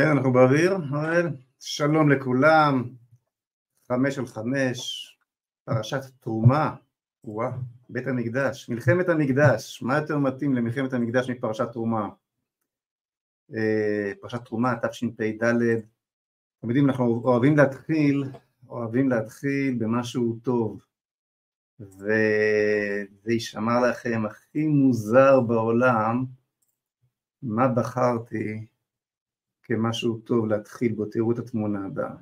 כן, אנחנו באוויר, אבל שלום לכולם, חמש על חמש, פרשת תרומה, וואה, בית המקדש, מלחמת המקדש, מה יותר מתאים למלחמת המקדש מפרשת תרומה? אה, פרשת תרומה, תשפ"ד, אתם יודעים, אנחנו אוהבים להתחיל, אוהבים להתחיל במשהו טוב, וזה יישמע לכם הכי מוזר בעולם, מה בחרתי כמשהו טוב להתחיל בו, תראו את התמונה הבאה.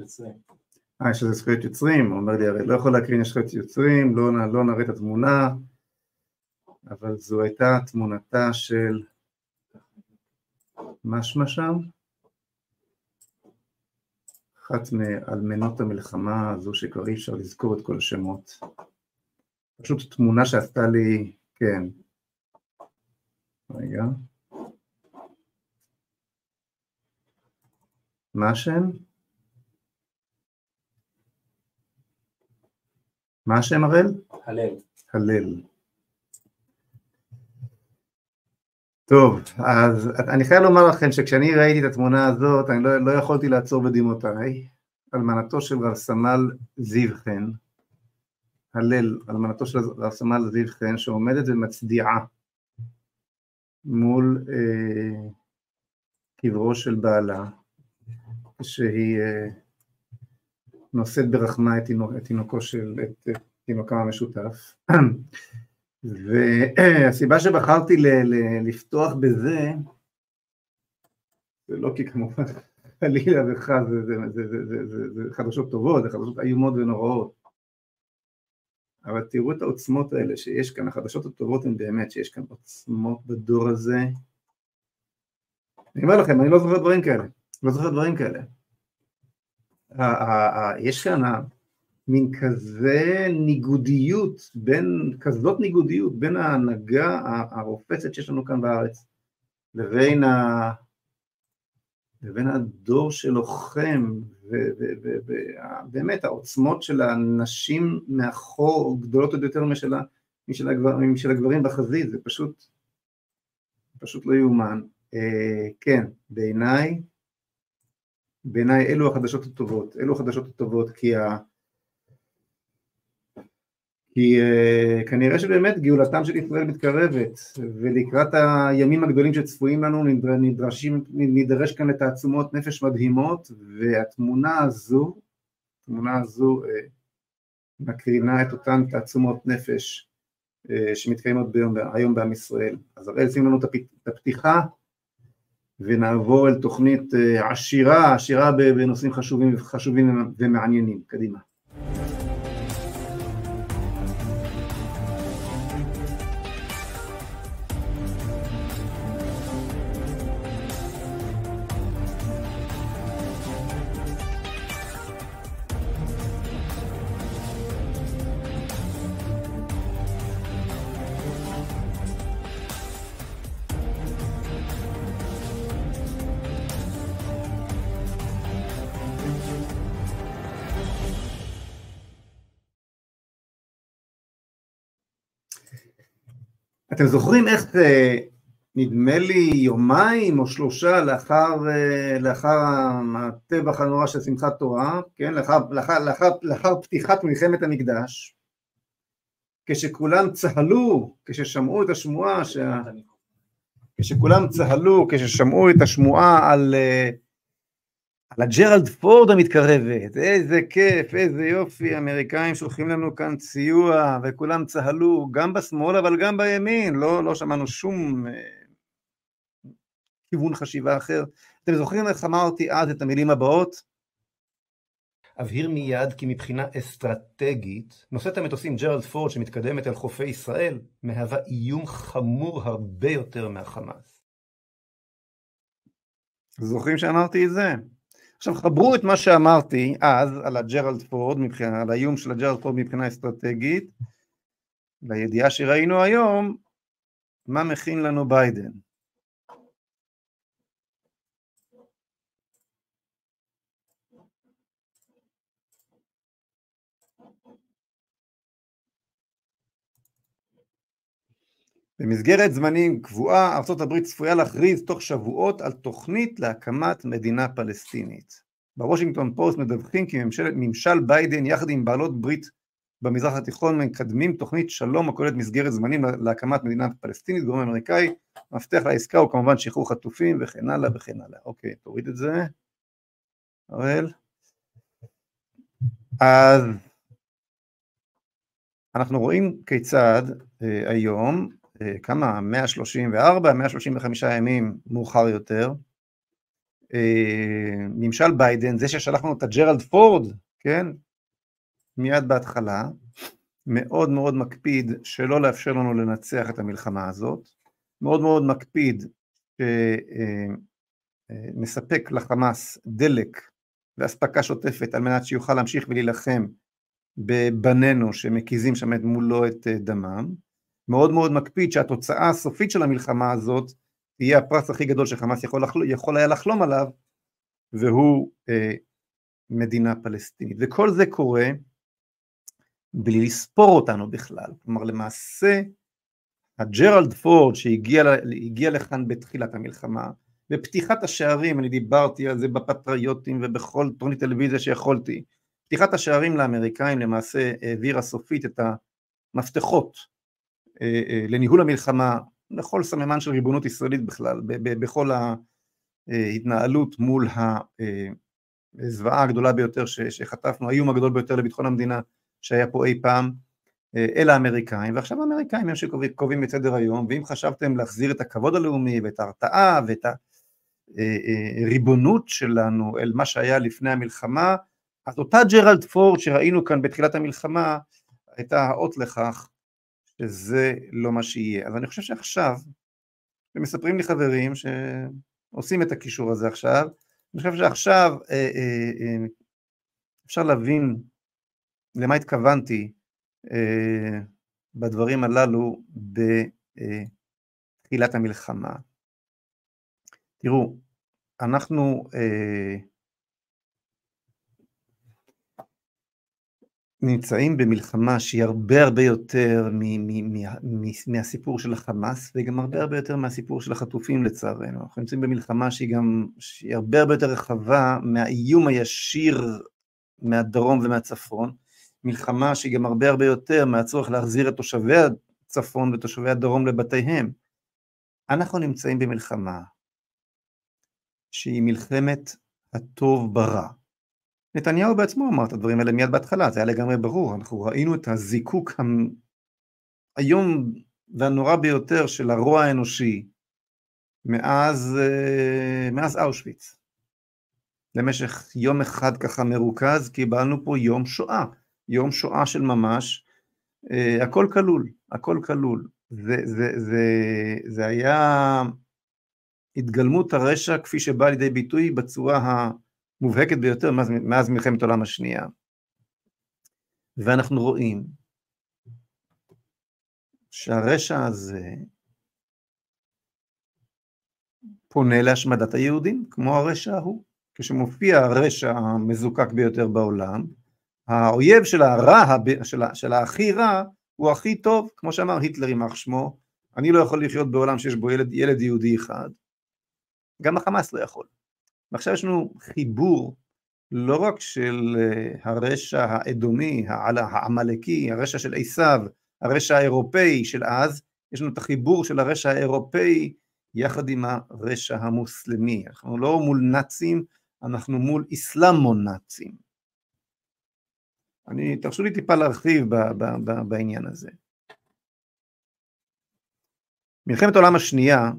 איזה. אה, יש לזה זכויות יוצרים, הוא אומר לי, הרי לא יכול להקרין יש זכויות יוצרים, לא, לא נראה את התמונה, אבל זו הייתה תמונתה של משמע שם, אחת מאלמנות המלחמה הזו שכבר אי אפשר לזכור את כל השמות. פשוט תמונה שעשתה לי, כן, רגע. מה השם? מה השם הראל? הלל. הלל. טוב, אז אני חייב לומר לכם שכשאני ראיתי את התמונה הזאת, אני לא, לא יכולתי לעצור בדמעותיי. אלמנתו של רב סמל זיו חן, הלל, אלמנתו של רב סמל זיו חן, שעומדת ומצדיעה מול אה, קברו של בעלה, שהיא אה, נושאת ברחמה את, תינוק, את תינוקו של, את, את תינוקם המשותף. והסיבה שבחרתי ל, ל, לפתוח בזה, זה לא כי כמובן חלילה וחס, זה, זה, זה, זה, זה, זה, זה חדשות טובות, זה חדשות איומות ונוראות. אבל תראו את העוצמות האלה שיש כאן, החדשות הטובות הן באמת שיש כאן עוצמות בדור הזה. אני אומר לכם, אני לא זוכר דברים כאלה, לא זוכר דברים כאלה. יש כאן מין כזה ניגודיות, בין, כזאת ניגודיות בין ההנהגה הרופסת שיש לנו כאן בארץ לבין, לבין הדור שלוחם ובאמת העוצמות של הנשים מאחור גדולות עוד יותר משל, משל, הגבר, משל הגברים בחזית, זה פשוט, פשוט לא יאומן. אה, כן, בעיניי, בעיניי אלו החדשות הטובות, אלו החדשות הטובות כי ה... כי uh, כנראה שבאמת גאולתם של ישראל מתקרבת ולקראת הימים הגדולים שצפויים לנו נדרשים, נדרש כאן לתעצומות נפש מדהימות והתמונה הזו, התמונה הזו uh, מקרינה את אותן תעצומות נפש uh, שמתקיימות ביום, היום בעם ישראל. אז הרי שים לנו את הפתיחה ונעבור אל תוכנית עשירה, עשירה בנושאים חשובים, חשובים ומעניינים. קדימה. אתם זוכרים איך אה, נדמה לי יומיים או שלושה לאחר, אה, לאחר הטבח הנורא של שמחת תורה, כן, לאחר, לאחר, לאחר, לאחר פתיחת מלחמת המקדש, כשכולם צהלו, כששמעו את השמועה, שה... כשכולם צהלו, כששמעו את השמועה על uh, על הג'רלד פורד המתקרבת, איזה כיף, איזה יופי, אמריקאים שולחים לנו כאן סיוע, וכולם צהלו, גם בשמאל אבל גם בימין, לא, לא שמענו שום אה, כיוון חשיבה אחר. אתם זוכרים איך אמרתי אז את המילים הבאות? אבהיר מיד כי מבחינה אסטרטגית, נושאת המטוסים ג'רלד פורד שמתקדמת אל חופי ישראל, מהווה איום חמור הרבה יותר מהחמאס. זוכרים שאמרתי את זה? עכשיו חברו את מה שאמרתי אז על הג'רלד פורד, מבחינה, על האיום של הג'רלד פורד מבחינה אסטרטגית, לידיעה שראינו היום, מה מכין לנו ביידן. במסגרת זמנים קבועה הברית צפויה להכריז תוך שבועות על תוכנית להקמת מדינה פלסטינית. בוושינגטון פוסט מדווחים כי ממשל, ממשל ביידן יחד עם בעלות ברית במזרח התיכון מקדמים תוכנית שלום הכוללת מסגרת זמנים להקמת מדינה פלסטינית, גורם אמריקאי, מפתח לעסקה הוא כמובן שחרור חטופים וכן הלאה וכן הלאה. אוקיי, תוריד את זה. אראל. אז אנחנו רואים כיצד אה, היום, כמה, 134, 135 ימים מאוחר יותר, אה, ממשל ביידן, זה ששלח לנו את הג'רלד פורד, כן, מיד בהתחלה, מאוד מאוד מקפיד שלא לאפשר לנו לנצח את המלחמה הזאת, מאוד מאוד מקפיד שנספק לחמאס דלק ואספקה שוטפת על מנת שיוכל להמשיך ולהילחם בבנינו שמקיזים שם את מולו את דמם, מאוד מאוד מקפיד שהתוצאה הסופית של המלחמה הזאת תהיה הפרס הכי גדול שחמאס יכול, לחלום, יכול היה לחלום עליו והוא אה, מדינה פלסטינית. וכל זה קורה בלי לספור אותנו בכלל, כלומר למעשה הג'רלד פורד שהגיע לכאן בתחילת המלחמה, בפתיחת השערים, אני דיברתי על זה בפטריוטים ובכל תוכנית טלוויזיה שיכולתי, פתיחת השערים לאמריקאים למעשה העבירה סופית את המפתחות לניהול המלחמה, לכל סממן של ריבונות ישראלית בכלל, בכל ההתנהלות מול הזוועה הגדולה ביותר שחטפנו, האיום הגדול ביותר לביטחון המדינה שהיה פה אי פעם, אה, אל האמריקאים, ועכשיו האמריקאים הם שקובעים את סדר היום, ואם חשבתם להחזיר את הכבוד הלאומי ואת ההרתעה ואת הריבונות אה, אה, שלנו אל מה שהיה לפני המלחמה, אז אותה ג'רלד פורד שראינו כאן בתחילת המלחמה, הייתה האות לכך שזה לא מה שיהיה. אז אני חושב שעכשיו, ומספרים לי חברים שעושים את הקישור הזה עכשיו, אני חושב שעכשיו אפשר להבין למה התכוונתי אה, בדברים הללו בתחילת המלחמה. תראו, אנחנו אה, נמצאים במלחמה שהיא הרבה הרבה יותר מהסיפור של החמאס וגם הרבה הרבה יותר מהסיפור של החטופים לצערנו. אנחנו נמצאים במלחמה שהיא גם, שהיא הרבה הרבה יותר רחבה מהאיום הישיר מהדרום ומהצפון. מלחמה שהיא גם הרבה הרבה יותר מהצורך להחזיר את תושבי הצפון ותושבי הדרום לבתיהם. אנחנו נמצאים במלחמה שהיא מלחמת הטוב ברע. נתניהו בעצמו אמר את הדברים האלה מיד בהתחלה, זה היה לגמרי ברור, אנחנו ראינו את הזיקוק האיום והנורא ביותר של הרוע האנושי מאז, אה, מאז אושוויץ. למשך יום אחד ככה מרוכז קיבלנו פה יום שואה. יום שואה של ממש, uh, הכל כלול, הכל כלול. זה, זה, זה, זה היה התגלמות הרשע כפי שבא לידי ביטוי בצורה המובהקת ביותר מאז, מאז מלחמת העולם השנייה. ואנחנו רואים שהרשע הזה פונה להשמדת היהודים, כמו הרשע ההוא. כשמופיע הרשע המזוקק ביותר בעולם, האויב של הרע, של, של הכי רע, הוא הכי טוב, כמו שאמר היטלר יימח שמו, אני לא יכול לחיות בעולם שיש בו ילד, ילד יהודי אחד, גם החמאס לא יכול. ועכשיו יש לנו חיבור לא רק של אה, הרשע האדומי, העמלקי, הרשע של עשיו, הרשע האירופאי של אז, יש לנו את החיבור של הרשע האירופאי יחד עם הרשע המוסלמי. אנחנו לא מול נאצים, אנחנו מול איסלאמון נאצים. אני, תרשו לי טיפה להרחיב ב, ב, ב, בעניין הזה. מלחמת העולם השנייה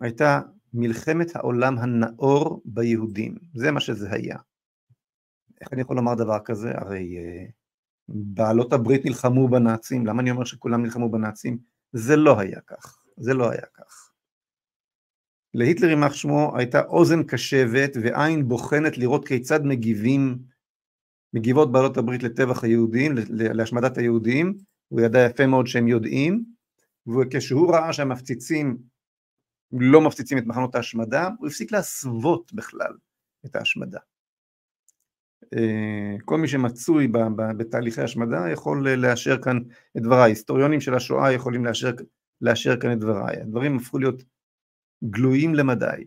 הייתה מלחמת העולם הנאור ביהודים, זה מה שזה היה. איך אני יכול לומר דבר כזה? הרי uh, בעלות הברית נלחמו בנאצים, למה אני אומר שכולם נלחמו בנאצים? זה לא היה כך, זה לא היה כך. להיטלר יימח שמו הייתה אוזן קשבת ועין בוחנת לראות כיצד מגיבים מגיבות בעלות הברית לטבח היהודים, להשמדת היהודים, הוא ידע יפה מאוד שהם יודעים, וכשהוא ראה שהמפציצים לא מפציצים את מחנות ההשמדה, הוא הפסיק להסוות בכלל את ההשמדה. אה, כל מי שמצוי בתהליכי השמדה יכול לאשר כאן את דבריי, היסטוריונים של השואה יכולים לאשר, לאשר כאן את דבריי, הדברים הפכו להיות גלויים למדי.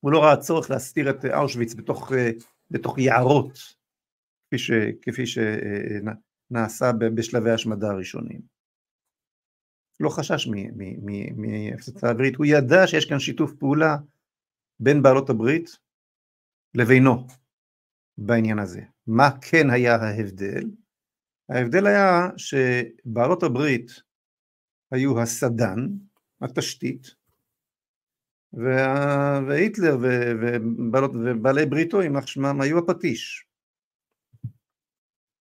הוא לא ראה צורך להסתיר את אושוויץ בתוך, בתוך יערות, כפי, ש, כפי שנעשה בשלבי השמדה הראשונים. לא חשש מהפצצה אווירית, הוא ידע שיש כאן שיתוף פעולה בין בעלות הברית לבינו בעניין הזה. מה כן היה ההבדל? ההבדל היה שבעלות הברית היו הסדן, התשתית, וה... והיטלר ובעלות... ובעלי בריתו, יימח שמם, היו הפטיש.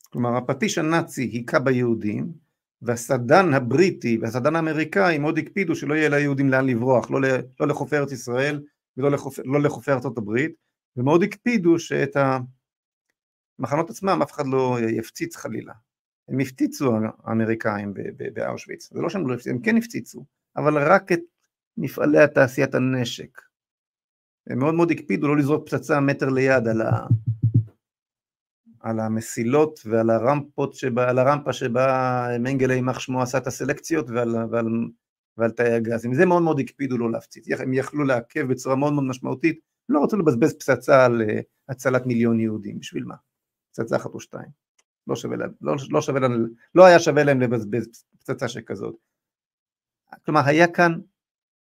כלומר הפטיש הנאצי היכה ביהודים והסדן הבריטי והסדן האמריקאי מאוד הקפידו שלא יהיה ליהודים לאן לברוח, לא, לא לחופי ארץ ישראל ולא לחופי, לא לחופי ארצות הברית ומאוד הקפידו שאת המחנות עצמם אף אחד לא יפציץ חלילה. הם הפציצו האמריקאים באושוויץ, זה לא שהם לא הפציצו, הם כן הפציצו, אבל רק את מפעלי התעשיית הנשק. הם מאוד מאוד הקפידו לא לזרוק פצצה מטר ליד על, ה... על המסילות ועל הרמפות שבה, על הרמפה שבה מנגלה יימח שמו עשה את הסלקציות ועל, ועל, ועל תאי הגז. עם זה מאוד מאוד הקפידו לא להפציץ. הם יכלו לעכב בצורה מאוד מאוד משמעותית, לא רצו לבזבז פצצה על אה, הצלת מיליון יהודים, בשביל מה? פצצה אחת או שתיים. לא, שווה לא, לא, שווה להם, לא היה שווה להם לבזבז פצצה שכזאת. כלומר, היה כאן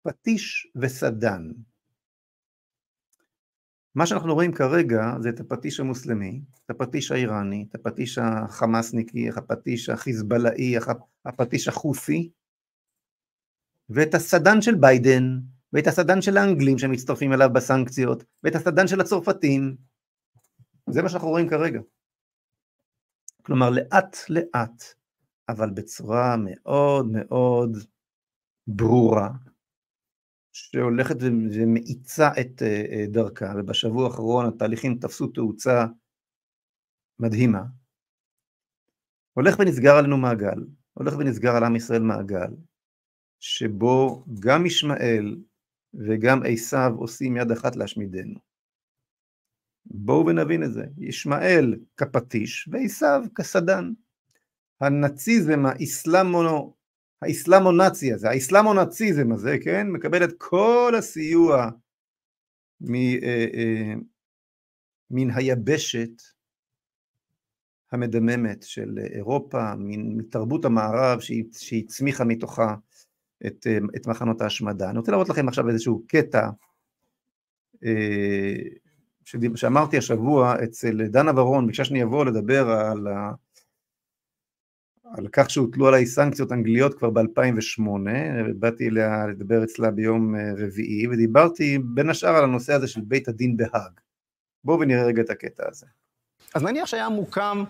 פטיש וסדן. מה שאנחנו רואים כרגע זה את הפטיש המוסלמי, את הפטיש האיראני, את הפטיש החמאסניקי, הפטיש החיזבאללאי, הפטיש החוסי, ואת הסדן של ביידן, ואת הסדן של האנגלים שמצטרפים אליו בסנקציות, ואת הסדן של הצרפתים. זה מה שאנחנו רואים כרגע. כלומר, לאט לאט, אבל בצורה מאוד מאוד ברורה, שהולכת ומאיצה את אה, אה, דרכה, ובשבוע האחרון התהליכים תפסו תאוצה מדהימה. הולך ונסגר עלינו מעגל, הולך ונסגר על עם ישראל מעגל, שבו גם ישמעאל וגם עשיו עושים יד אחת להשמידנו. בואו ונבין את זה, ישמעאל כפטיש ועשיו כסדן. הנאציזם האסלאמו האסלאמו-נאצי הזה, האסלאמו-נאציזם הזה, כן, מקבל את כל הסיוע אה, אה, מן היבשת המדממת של אירופה, מתרבות המערב שהצמיחה מתוכה את, אה, את מחנות ההשמדה. אני רוצה להראות לכם עכשיו איזשהו קטע שאמרתי השבוע אצל דנה ורון, ביקשה שאני אבוא לדבר על ה... על כך שהוטלו עליי סנקציות אנגליות כבר ב-2008, באתי אליה לדבר אצלה ביום אה, רביעי, ודיברתי בין השאר על הנושא הזה של בית הדין בהאג. בואו ונראה רגע את הקטע הזה. אז נניח שהיה מוקם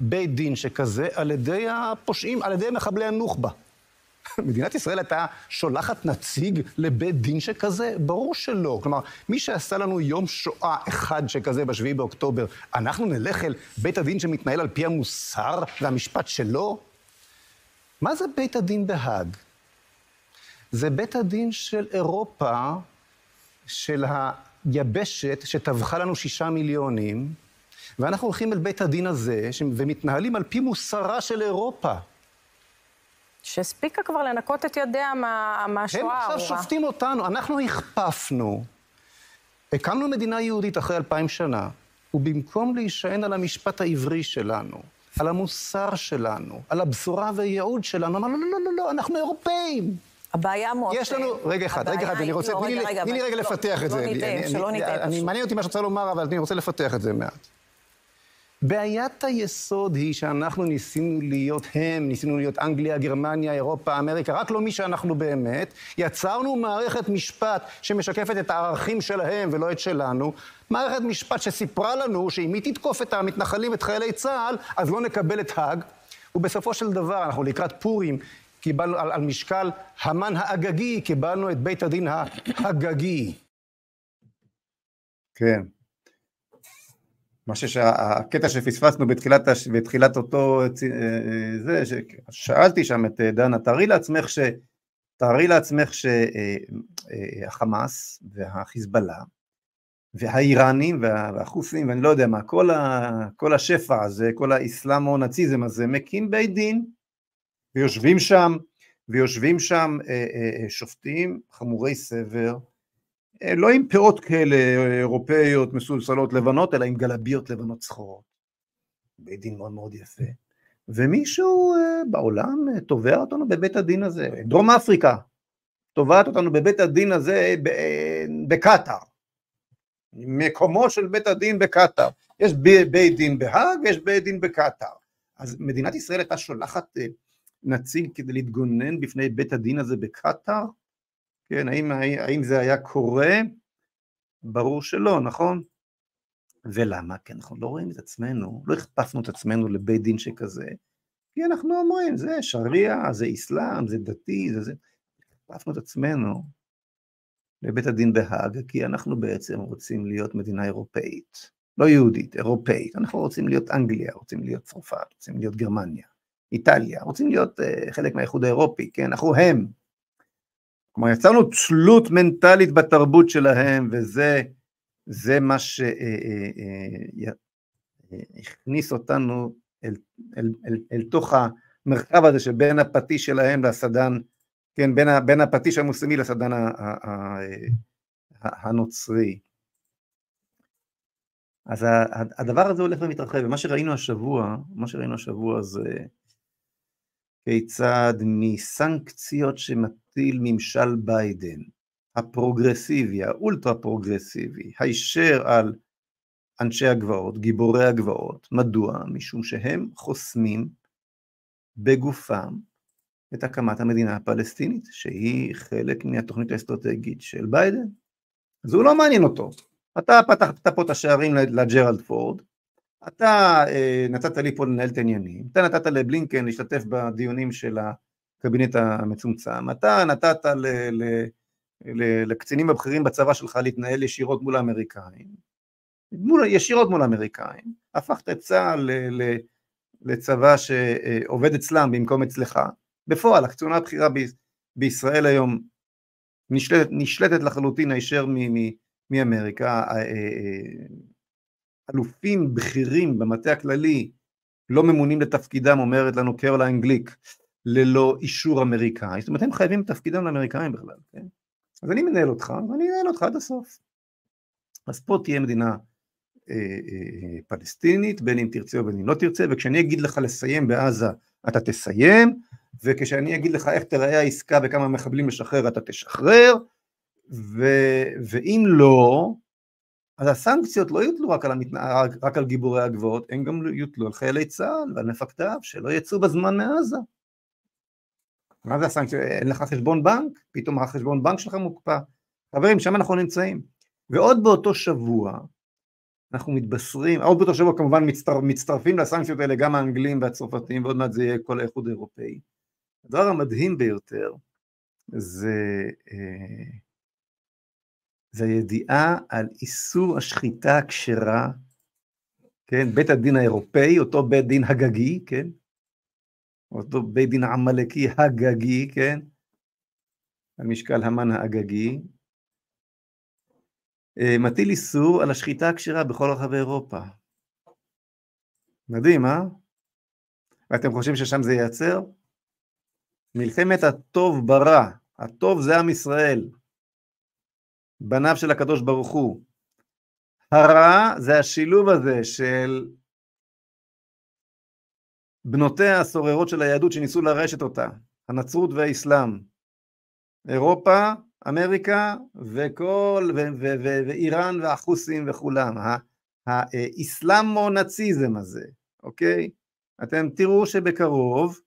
בית דין שכזה על ידי הפושעים, על ידי מחבלי הנוח'בה. מדינת ישראל הייתה שולחת נציג לבית דין שכזה? ברור שלא. כלומר, מי שעשה לנו יום שואה אחד שכזה ב-7 באוקטובר, אנחנו נלך אל בית הדין שמתנהל על פי המוסר והמשפט שלו? מה זה בית הדין בהאג? זה בית הדין של אירופה, של היבשת שטבחה לנו שישה מיליונים, ואנחנו הולכים אל בית הדין הזה ומתנהלים על פי מוסרה של אירופה. שהספיקה כבר לנקות את ידיה מה, מהשואה הארורה. הם עכשיו שופטים אותנו, אנחנו הכפפנו. הקמנו מדינה יהודית אחרי אלפיים שנה, ובמקום להישען על המשפט העברי שלנו, על המוסר שלנו, על הבשורה והייעוד שלנו, אמרנו, לא, לא, לא, לא, אנחנו אירופאים. הבעיה מאוד... יש לנו, רגע אחד, רגע אחד, אני רוצה, תני לי רגע לפתח את זה. לא ניתן, שלא ניתן. מעניין אותי מה שאת רוצה לומר, אבל אני רוצה לפתח את זה מעט. בעיית היסוד היא שאנחנו ניסינו להיות הם, ניסינו להיות אנגליה, גרמניה, אירופה, אמריקה, רק לא מי שאנחנו באמת. יצרנו מערכת משפט שמשקפת את הערכים שלהם ולא את שלנו. מערכת משפט שסיפרה לנו שאם היא תתקוף את המתנחלים, את חיילי צה"ל, אז לא נקבל את האג. ובסופו של דבר, אנחנו לקראת פורים, קיבלנו על, על משקל המן האגגי, קיבלנו את בית הדין האגגי. כן. מה שהקטע שפספסנו בתחילת, בתחילת אותו, אה, אה, זה, ששאלתי שם את אה, דנה, תארי לעצמך ש... תארי לעצמך שהחמאס והחיזבאללה והאיראנים והחוסים ואני לא יודע מה, כל, ה, כל השפע הזה, כל האסלאמו-נאציזם הזה, מקים בית דין, ויושבים שם, ויושבים שם אה, אה, שופטים חמורי סבר, אה, לא עם פאות כאלה אירופאיות מסולסלות לבנות, אלא עם גלביות לבנות סחורות. בית דין מאוד מאוד יפה. ומישהו בעולם תובע אותנו בבית הדין הזה, דרום אפריקה, תובעת אותנו בבית הדין הזה בקטאר. מקומו של בית הדין בקטאר. יש בית דין בהאג ויש בית דין בקטאר. אז מדינת ישראל הייתה שולחת אה, נציג כדי להתגונן בפני בית הדין הזה בקטאר? כן, האם, האם זה היה קורה? ברור שלא, נכון? ולמה? כי אנחנו לא רואים את עצמנו, לא הכפפנו את עצמנו לבית דין שכזה, כי אנחנו אומרים, זה שריעה, זה אסלאם, זה דתי, זה זה. הכפפנו את עצמנו לבית הדין בהאג, כי אנחנו בעצם רוצים להיות מדינה אירופאית, לא יהודית, אירופאית, אנחנו רוצים להיות אנגליה, רוצים להיות צרפת, רוצים להיות גרמניה, איטליה, רוצים להיות uh, חלק מהאיחוד האירופי, כן, אנחנו הם. כלומר יצרנו תלות מנטלית בתרבות שלהם, וזה זה מה שהכניס אותנו אל, אל, אל, אל תוך המרחב הזה שבין הפטיש שלהם לסדן כן, בין, בין הפטיש המוסלמי לסדן הנוצרי. אז הדבר הזה הולך ומתרחב, ומה שראינו השבוע, מה שראינו השבוע זה כיצד מסנקציות שמטיל ממשל ביידן, הפרוגרסיבי, האולטרה פרוגרסיבי, הישר על אנשי הגבעות, גיבורי הגבעות, מדוע? משום שהם חוסמים בגופם את הקמת המדינה הפלסטינית, שהיא חלק מהתוכנית האסטרטגית של ביידן. אז הוא לא מעניין אותו. אתה פתחת פה את השערים לג'רלד פורד, אתה אה, נתת לי פה לנהל את העניינים, אתה נתת לבלינקן להשתתף בדיונים של הקבינט המצומצם, אתה נתת ל, ל, ל, לקצינים הבכירים בצבא שלך להתנהל ישירות מול האמריקאים, מול, ישירות מול האמריקאים, הפכת את צה"ל לצבא שעובד אצלם במקום אצלך, בפועל הקצונה הבכירה ב- בישראל היום נשלטת, נשלטת לחלוטין הישר מאמריקה, אה, אה, אלופים בכירים במטה הכללי לא ממונים לתפקידם, אומרת לנו קרוליין גליק, ללא אישור אמריקאי, זאת אומרת הם חייבים תפקידם לאמריקאים בכלל, כן? אז אני מנהל אותך, ואני אנהל אותך עד הסוף. אז פה תהיה מדינה אה, אה, פלסטינית, בין אם תרצה ובין אם לא תרצה, וכשאני אגיד לך לסיים בעזה, אתה תסיים, וכשאני אגיד לך איך תראה העסקה וכמה מחבלים לשחרר אתה תשחרר, ו, ואם לא, אז הסנקציות לא יוטלו רק על, המתנע... רק על גיבורי הגבעות, הן גם יוטלו על חיילי צה"ל ועל מפקדיו, שלא יצאו בזמן מעזה. מה זה הסנקציות? אין לך חשבון בנק? פתאום החשבון בנק שלך מוקפא. חברים, שם אנחנו נמצאים. ועוד באותו שבוע, אנחנו מתבשרים, עוד באותו שבוע כמובן מצטר, מצטרפים לסנקציות האלה גם האנגלים והצרפתים, ועוד מעט זה יהיה כל האיחוד האירופאי. הדבר המדהים ביותר זה, אה, זה הידיעה על איסור השחיטה הכשרה, כן, בית הדין האירופאי, אותו בית דין הגגי, כן, אותו בית דין העמלקי הגגי, כן, על משקל המן האגגי, אה, מטיל איסור על השחיטה הכשרה בכל רחבי אירופה. מדהים, אה? ואתם חושבים ששם זה ייעצר? מלחמת הטוב ברע, הטוב זה עם ישראל, בניו של הקדוש ברוך הוא. הרע זה השילוב הזה של בנותיה הסוררות של היהדות שניסו לרשת אותה, הנצרות והאסלאם. אירופה, אמריקה וכל, ואיראן והחוסים וכולם, האסלאמו-נאציזם הזה, אוקיי? אתם תראו שבקרוב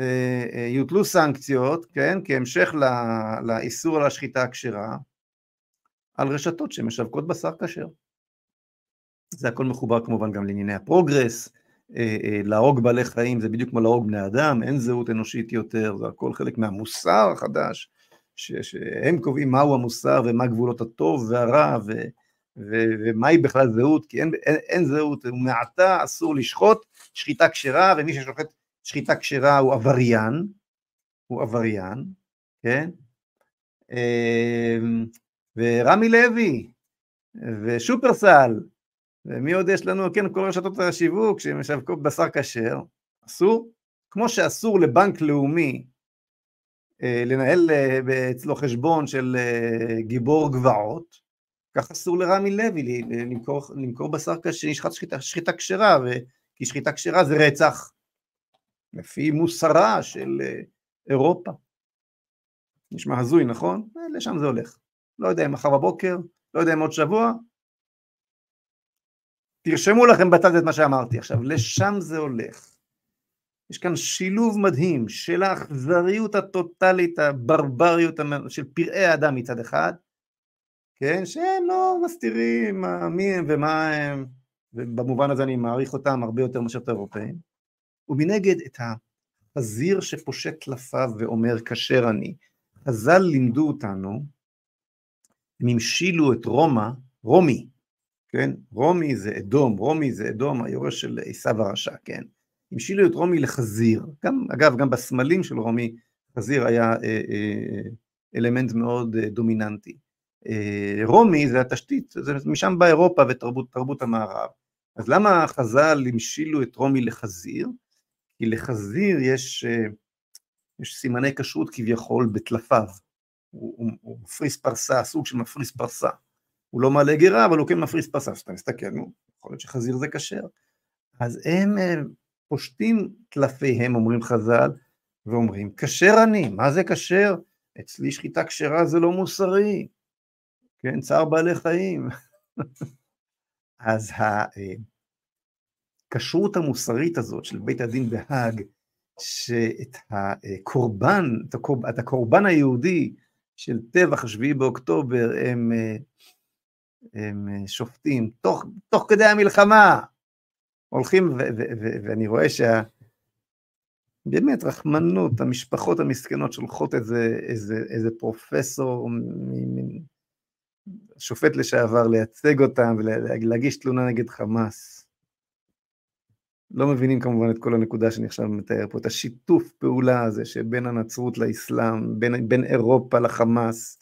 אה, אה, יוטלו סנקציות, כן, כהמשך לאיסור על השחיטה הכשרה, על רשתות שמשווקות בשר כשר. זה הכל מחובר כמובן גם לענייני הפרוגרס, אה, להרוג בעלי חיים זה בדיוק כמו להרוג בני אדם, אין זהות אנושית יותר, זה הכל חלק מהמוסר החדש, ש, שהם קובעים מהו המוסר ומה גבולות הטוב והרע ו, ו, ומהי בכלל זהות, כי אין, אין, אין זהות, ומעתה אסור לשחוט שחיטה כשרה, ומי ששוחט שחיטה כשרה הוא עבריין, הוא עבריין, כן? ורמי לוי, ושופרסל, ומי עוד יש לנו? כן, כל רשתות השיווק שהן משווקות בשר כשר, אסור. כמו שאסור לבנק לאומי אה, לנהל אה, אצלו חשבון של אה, גיבור גבעות, כך אסור לרמי לוי למכור, למכור בשר כשר, נשחט שחיטה, שחיטה כשרה, כי שחיטה כשרה זה רצח, לפי מוסרה של אירופה. נשמע הזוי, נכון? לשם זה הולך. לא יודע אם מחר בבוקר, לא יודע אם עוד שבוע. תרשמו לכם בצד את מה שאמרתי עכשיו, לשם זה הולך. יש כאן שילוב מדהים של האכזריות הטוטלית, הברבריות של פראי האדם מצד אחד, כן, שהם לא מסתירים מי הם ומה הם, ובמובן הזה אני מעריך אותם הרבה יותר מאשר את האירופאים, ומנגד את החזיר שפושט טלפיו ואומר כשר אני. חז"ל לימדו אותנו, הם המשילו את רומא, רומי, כן, רומי זה אדום, רומי זה אדום, היורש של עשיו הרשע, כן, המשילו את רומי לחזיר, גם, אגב, גם בסמלים של רומי, חזיר היה אה, אה, אלמנט מאוד אה, דומיננטי. אה, רומי זה התשתית, זה משם באה אירופה ותרבות המערב. אז למה חז"ל המשילו את רומי לחזיר? כי לחזיר יש, אה, יש סימני כשרות כביכול בטלפיו. הוא, הוא, הוא מפריס פרסה, סוג של מפריס פרסה. הוא לא מעלה גירה, אבל הוא כן מפריס פרסה. אז אתה מסתכל, נו, יכול להיות שחזיר זה כשר. אז הם אה, פושטים טלפיהם, אומרים חז"ל, ואומרים, כשר אני, מה זה כשר? אצלי שחיטה כשרה זה לא מוסרי, כן, צער בעלי חיים. אז הכשרות המוסרית הזאת של בית הדין בהאג, שאת הקורבן, הקורבן, את הקורבן היהודי של טבח השביעי באוקטובר הם, הם שופטים תוך, תוך כדי המלחמה, הולכים, ואני רואה שה... באמת, רחמנות, המשפחות המסכנות שולחות איזה, איזה, איזה פרופסור, שופט לשעבר, לייצג אותם ולהגיש תלונה נגד חמאס. לא מבינים כמובן את כל הנקודה שאני עכשיו מתאר פה, את השיתוף פעולה הזה שבין הנצרות לאסלאם, בין, בין אירופה לחמאס,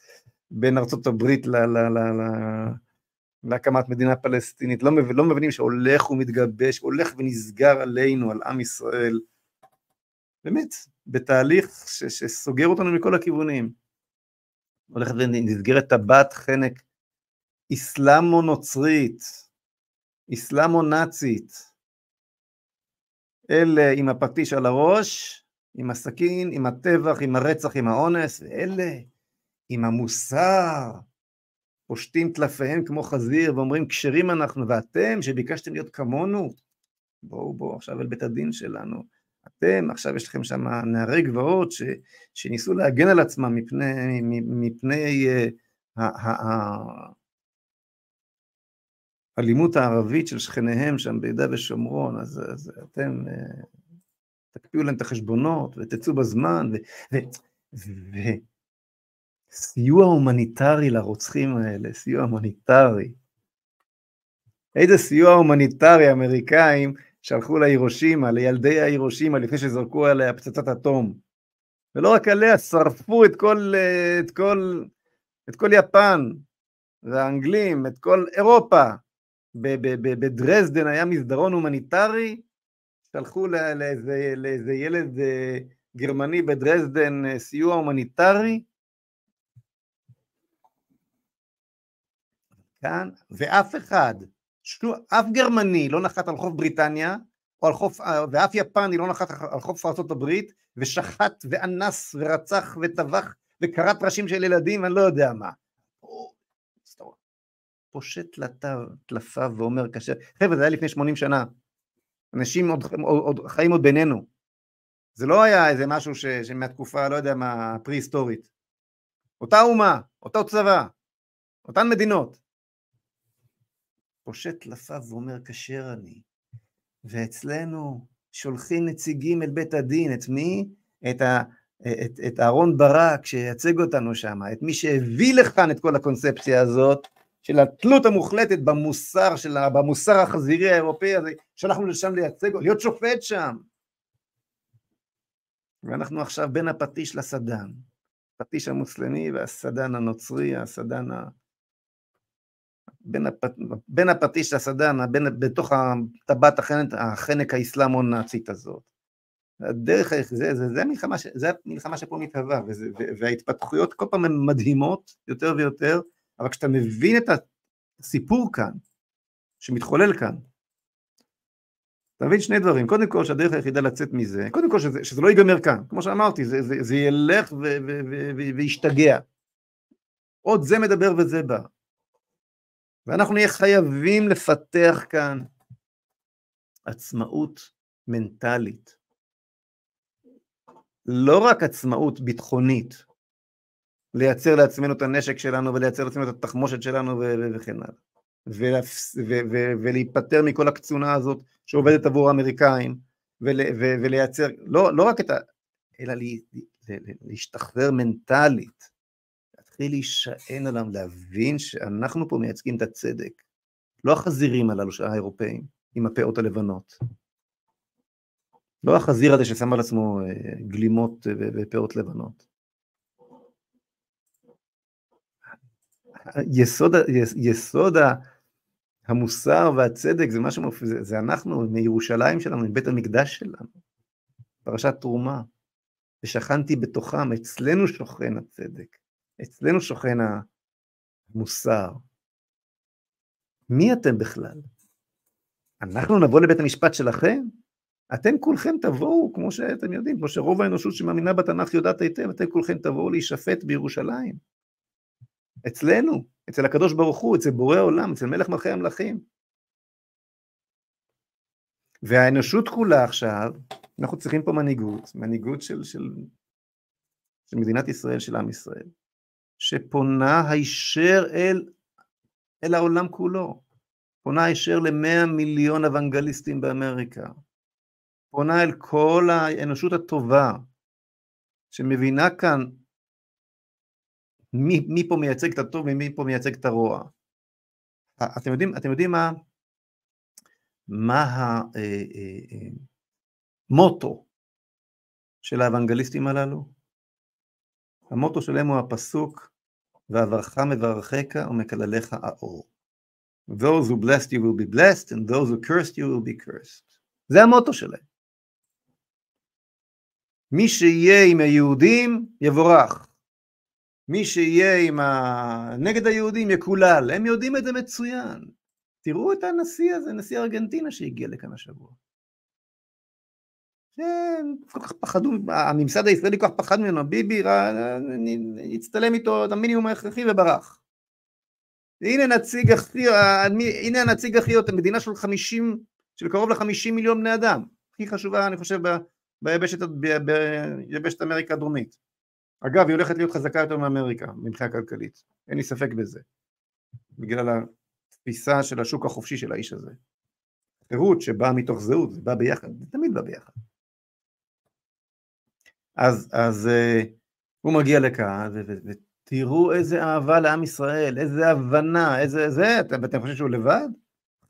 בין ארצות הברית ל... ל, ל, ל להקמת מדינה פלסטינית, לא, מבין, לא מבינים שהולך ומתגבש, הולך ונסגר עלינו, על עם ישראל, באמת, בתהליך ש, שסוגר אותנו מכל הכיוונים. הולכת ונסגרת טבעת חנק אסלאמו-נוצרית, אסלאמו-נאצית, אלה עם הפטיש על הראש, עם הסכין, עם הטבח, עם הרצח, עם האונס, ואלה עם המוסר, פושטים טלפיהם כמו חזיר ואומרים כשרים אנחנו ואתם שביקשתם להיות כמונו בואו בואו עכשיו אל בית הדין שלנו. אתם עכשיו יש לכם שם נערי גבעות ש, שניסו להגן על עצמם מפני, מפני האלימות אה, הערבית של שכניהם שם ביהודה ושומרון אז, אז אתם אה, תקפיאו להם את החשבונות ותצאו בזמן ו, ו, ו, סיוע הומניטרי לרוצחים האלה, סיוע הומניטרי. איזה סיוע הומניטרי אמריקאים שלחו להירושימה, לילדי ההירושימה, לפני שזרקו עליה פצצת אטום. ולא רק עליה, שרפו את כל, את כל, את כל יפן, והאנגלים, את כל אירופה. בדרזדן היה מסדרון הומניטרי, שלחו לאיזה, לאיזה ילד אה, גרמני בדרזדן אה, סיוע הומניטרי, כאן, ואף אחד, שו, אף גרמני לא נחת על חוף בריטניה, או על חוף, ואף יפני לא נחת על חוף ארה"ב, ושחט ואנס ורצח וטבח וכרת ראשים של ילדים, אני לא יודע מה. פושט טלפיו ואומר כאשר, חבר'ה זה היה לפני 80 שנה, אנשים עוד, עוד, עוד חיים עוד בינינו, זה לא היה איזה משהו ש, שמהתקופה, לא יודע מה, פרה-היסטורית. אותה אומה, אותו צבא, אותן מדינות. פושט טלפיו ואומר כשר אני. ואצלנו שולחים נציגים אל בית הדין, את מי? את, ה, את, את אהרון ברק שייצג אותנו שם, את מי שהביא לכאן את כל הקונספציה הזאת של התלות המוחלטת במוסר, של, במוסר החזירי האירופאי הזה, שלחנו לשם לייצג, להיות שופט שם. ואנחנו עכשיו בין הפטיש לסדן, הפטיש המוסלמי והסדן הנוצרי, הסדן בין, הפ... בין הפטיש לסדן, בין, בתוך טבעת החנק, החנק האסלאמו-נאצית הזאת. הדרך, זה, זה, זה, המלחמה, זה המלחמה שפה מתהווה, וזה, וההתפתחויות כל פעם הן מדהימות יותר ויותר, אבל כשאתה מבין את הסיפור כאן, שמתחולל כאן, אתה מבין שני דברים, קודם כל שהדרך היחידה לצאת מזה, קודם כל שזה, שזה לא ייגמר כאן, כמו שאמרתי, זה, זה, זה ילך וישתגע. עוד זה מדבר וזה בא. ואנחנו נהיה חייבים לפתח כאן עצמאות מנטלית. לא רק עצמאות ביטחונית, לייצר לעצמנו את הנשק שלנו ולייצר לעצמנו את התחמושת שלנו וכן הלאה. ולהיפטר מכל הקצונה הזאת שעובדת עבור האמריקאים, ולייצר, לא, לא רק את ה... אלא להשתחרר מנטלית, להתחיל להישען עליו, להבין שאנחנו פה מייצגים את הצדק, לא החזירים הללו, האירופאים, עם הפאות הלבנות. לא החזיר הזה ששם על עצמו אה, גלימות אה, ופאות לבנות. יסוד, יסוד המוסר והצדק זה משהו, זה, זה אנחנו, מירושלים שלנו, מבית המקדש שלנו, פרשת תרומה, ושכנתי בתוכם, אצלנו שוכן הצדק, אצלנו שוכן המוסר. מי אתם בכלל? אנחנו נבוא לבית המשפט שלכם? אתם כולכם תבואו, כמו שאתם יודעים, כמו שרוב האנושות שמאמינה בתנ"ך יודעת היטב, אתם כולכם תבואו להישפט בירושלים. אצלנו, אצל הקדוש ברוך הוא, אצל בורא עולם, אצל מלך מלכי המלכים. והאנושות כולה עכשיו, אנחנו צריכים פה מנהיגות, מנהיגות של, של, של מדינת ישראל, של עם ישראל, שפונה הישר אל, אל העולם כולו, פונה הישר למאה מיליון אוונגליסטים באמריקה, פונה אל כל האנושות הטובה, שמבינה כאן מי, מי פה מייצג את הטוב ומי פה מייצג את הרוע. אתם יודעים, אתם יודעים מה, מה המוטו אה, אה, אה, של האוונגליסטים הללו? המוטו שלהם הוא הפסוק, ואברך מברכך ומקלליך האור. Those who blessed you will be blessed and those who cursed you will be cursed. זה המוטו שלהם. מי שיהיה עם היהודים יבורך. מי שיהיה עם ה... נגד היהודים יקולל, הם יודעים את זה מצוין. תראו את הנשיא הזה, נשיא ארגנטינה שהגיע לכאן השבוע. כן, כל כך פחדו, הממסד הישראלי כל כך פחד ממנו, ביבי הצטלם איתו את המינימום ההכרחי וברח. הנה נציג הכי, הנה הנציג הכי, מדינה של 50, של קרוב ל-50 מיליון בני אדם, הכי חשובה אני חושב ביבשת אמריקה הדרומית. אגב, היא הולכת להיות חזקה יותר מאמריקה מבחינה כלכלית, אין לי ספק בזה, בגלל התפיסה של השוק החופשי של האיש הזה. חירות שבאה מתוך זהות, זה בא ביחד, זה תמיד בא ביחד. אז, אז uh, הוא מגיע לכאן, ותראו איזה אהבה לעם ישראל, איזה הבנה, איזה זה, ואתם חושבים שהוא לבד?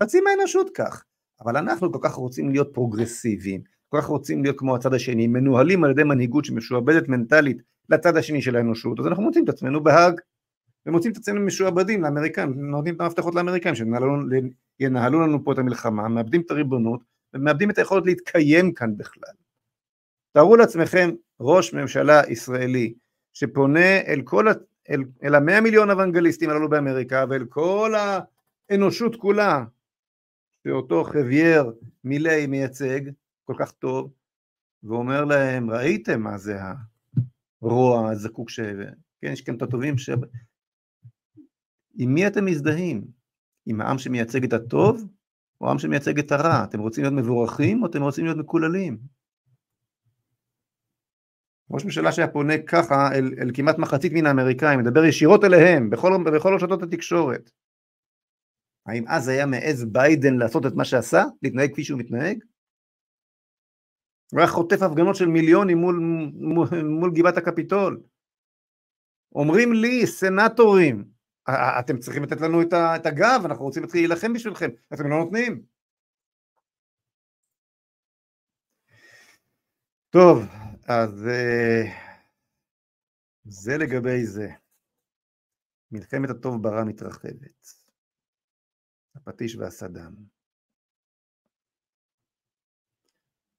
חצי מהאנושות כך. אבל אנחנו כל כך רוצים להיות פרוגרסיביים, כל כך רוצים להיות כמו הצד השני, מנוהלים על ידי מנהיגות שמשועבדת מנטלית לצד השני של האנושות, אז אנחנו מוצאים את עצמנו בהאג, ומוצאים את עצמנו משועבדים לאמריקאים, נותנים את המפתחות לאמריקאים שינהלו לנו פה את המלחמה, מאבדים את הריבונות, ומאבדים את היכולת להתקיים כאן בכלל. תארו לעצמכם ראש ממשלה ישראלי שפונה אל כל, אל, אל המאה מיליון אוונגליסטים הללו באמריקה ואל כל האנושות כולה שאותו חווייר מילי מייצג כל כך טוב ואומר להם ראיתם מה זה הרוע הזקוק ש... כן, יש כאן את הטובים ש... עם מי אתם מזדהים? עם העם שמייצג את הטוב או העם שמייצג את הרע? אתם רוצים להיות מבורכים או אתם רוצים להיות מקוללים? ראש ממשלה שהיה פונה ככה אל, אל כמעט מחצית מן האמריקאים, מדבר ישירות אליהם בכל, בכל רשתות התקשורת. האם אז היה מעז ביידן לעשות את מה שעשה? להתנהג כפי שהוא מתנהג? הוא היה חוטף הפגנות של מיליונים מול, מול, מול גבעת הקפיטול. אומרים לי, סנטורים, אתם צריכים לתת לנו את הגב, אנחנו רוצים להתחיל להילחם בשבילכם, אתם לא נותנים. טוב, אז אה, זה לגבי זה. מלחמת הטוב ברע מתרחבת. הפטיש והסדן.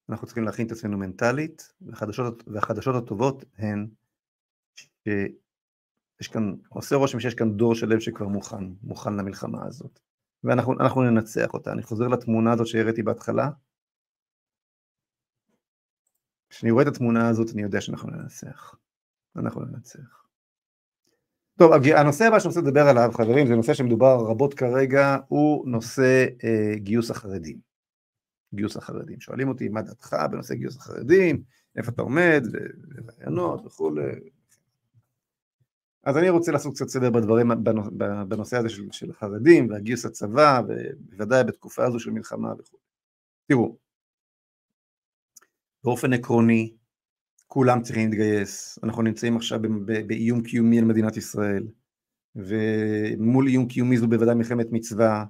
אנחנו צריכים להכין את עצמנו מנטלית, והחדשות, והחדשות הטובות הן שיש כאן, עושה רושם שיש כאן דור שלם שכבר מוכן, מוכן למלחמה הזאת. ואנחנו ננצח אותה. אני חוזר לתמונה הזאת שהראיתי בהתחלה. כשאני רואה את התמונה הזאת אני יודע שאנחנו ננצח. אנחנו ננצח. טוב, הנושא הבא שאני רוצה לדבר עליו, חברים, זה נושא שמדובר רבות כרגע, הוא נושא אה, גיוס החרדים. גיוס החרדים. שואלים אותי מה דעתך בנושא גיוס החרדים, איפה אתה עומד, ורעיונות וכולי. אז אני רוצה לעשות קצת סדר בדברים, בנושא הזה של, של החרדים והגיוס לצבא, ובוודאי בתקופה הזו של מלחמה וכו'. תראו, באופן עקרוני, כולם צריכים להתגייס, אנחנו נמצאים עכשיו באיום קיומי על מדינת ישראל, ומול איום קיומי זו בוודאי מלחמת מצווה,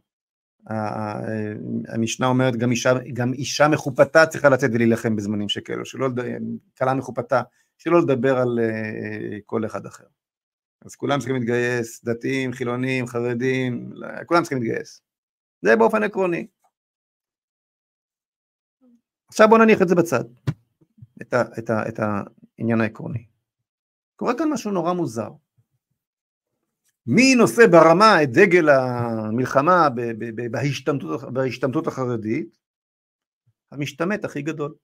המשנה אומרת גם אישה, גם אישה מחופתה צריכה לצאת ולהילחם בזמנים שכאלו, שלא, כלה מחופתה, שלא לדבר על אה, כל אחד אחר. אז כולם צריכים להתגייס, דתיים, חילונים, חרדים, כולם צריכים להתגייס. זה באופן עקרוני. עכשיו בואו נניח את זה בצד, את, ה, את, ה, את העניין העקרוני. קורה כאן משהו נורא מוזר. מי נושא ברמה את דגל המלחמה בהשתמטות, בהשתמטות החרדית? המשתמט הכי גדול,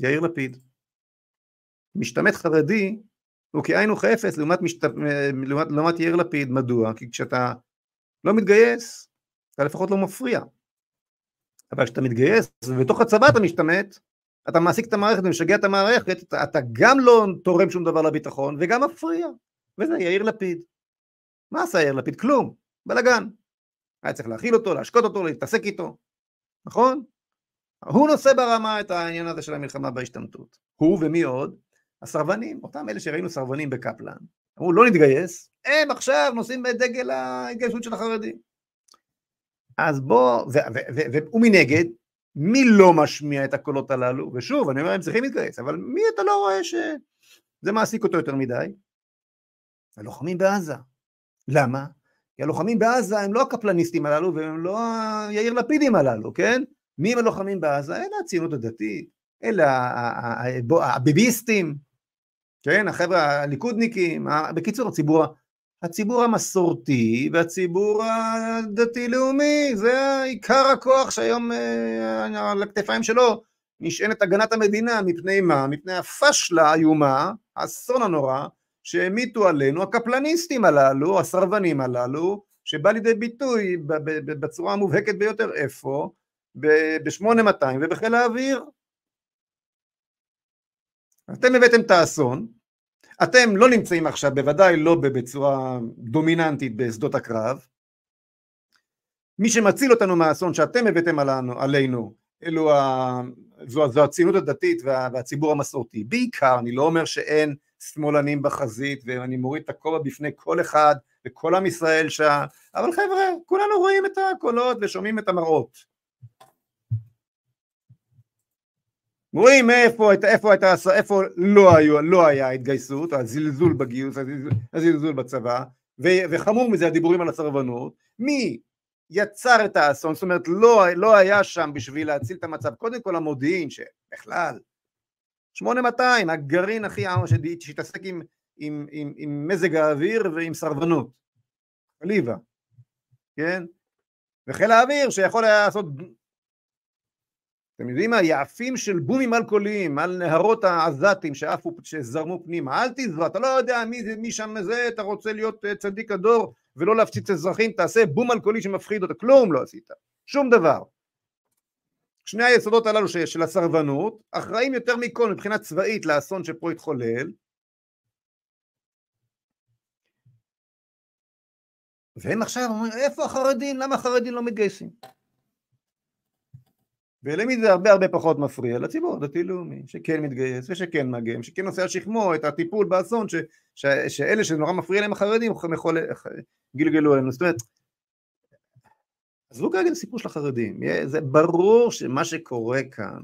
יאיר לפיד. משתמט חרדי הוא כאין וכאפס לעומת, משת... לעומת, לעומת יאיר לפיד, מדוע? כי כשאתה לא מתגייס, אתה לפחות לא מפריע. אבל כשאתה מתגייס ובתוך הצבא אתה משתמט, אתה מעסיק את המערכת ומשגע את המערכת, אתה, אתה גם לא תורם שום דבר לביטחון וגם מפריע. וזה יאיר לפיד. מה עשה יאיר לפיד? כלום, בלאגן. היה צריך להכיל אותו, להשקות אותו, להתעסק איתו, נכון? הוא נושא ברמה את העניין הזה של המלחמה בהשתמטות. הוא ומי עוד? הסרבנים, אותם אלה שראינו סרבנים בקפלן. אמרו לא נתגייס, הם עכשיו נושאים בדגל ההתגייסות של החרדים. אז בוא, ומנגד, מי לא משמיע את הקולות הללו? ושוב, אני אומר, הם צריכים להתגייס, אבל מי אתה לא רואה שזה מעסיק אותו יותר מדי? הלוחמים בעזה. למה? כי הלוחמים בעזה הם לא הקפלניסטים הללו והם לא היאיר לפידים הללו, כן? מי הם הלוחמים בעזה? אלה הציונות הדתית, אלה הביביסטים, כן? החבר'ה הליכודניקים, בקיצור הציבור, הציבור המסורתי והציבור הדתי-לאומי, זה עיקר הכוח שהיום אה, על הכתפיים שלו נשענת הגנת המדינה, מפני מה? מפני הפשלה האיומה, האסון הנורא, שהמיטו עלינו הקפלניסטים הללו, הסרבנים הללו, שבא לידי ביטוי בצורה המובהקת ביותר איפה? ב-8200 ובחיל האוויר. אתם הבאתם את האסון, אתם לא נמצאים עכשיו, בוודאי לא בצורה דומיננטית בשדות הקרב, מי שמציל אותנו מהאסון שאתם הבאתם עלינו, עלינו אלו ה... זו, זו הציונות הדתית וה, והציבור המסורתי, בעיקר, אני לא אומר שאין שמאלנים בחזית ואני מוריד את הכובע בפני כל אחד וכל עם ישראל שם, אבל חבר'ה, כולנו רואים את הקולות ושומעים את המראות. רואים איפה, איפה, איפה, איפה לא, היו, לא היה התגייסות, הזלזול בגיוס, הזלזול, הזלזול בצבא, ו, וחמור מזה הדיבורים על הסרבנות, מי יצר את האסון, זאת אומרת לא, לא היה שם בשביל להציל את המצב, קודם כל המודיעין שבכלל 8200, הגרעין הכי עמר שהתעסק עם, עם, עם, עם מזג האוויר ועם סרבנות, חליבה, כן? וחיל האוויר שיכול היה לעשות, אתם יודעים מה, יעפים של בומים אלכוהוליים על נהרות העזתים שעפו, שזרמו פנימה, אל תזרע, אתה לא יודע מי, מי שם זה, אתה רוצה להיות אה, צדיק הדור ולא להפציץ אזרחים, תעשה בום אלכוהולי שמפחיד אותה, כלום לא עשית, שום דבר. שני היסודות הללו של הסרבנות אחראים יותר מכל מבחינה צבאית לאסון שפה התחולל והם עכשיו אומרים איפה החרדים? למה החרדים לא מתגייסים? ולמי זה הרבה הרבה פחות מפריע? לציבור הדתי-לאומי שכן מתגייס ושכן מגן שכן נושא על שכמו את הטיפול באסון ש, ש, שאלה שנורא מפריע להם החרדים גלגלו עלינו. זאת אומרת עזבו כרגע את הסיפור של החרדים, זה ברור שמה שקורה כאן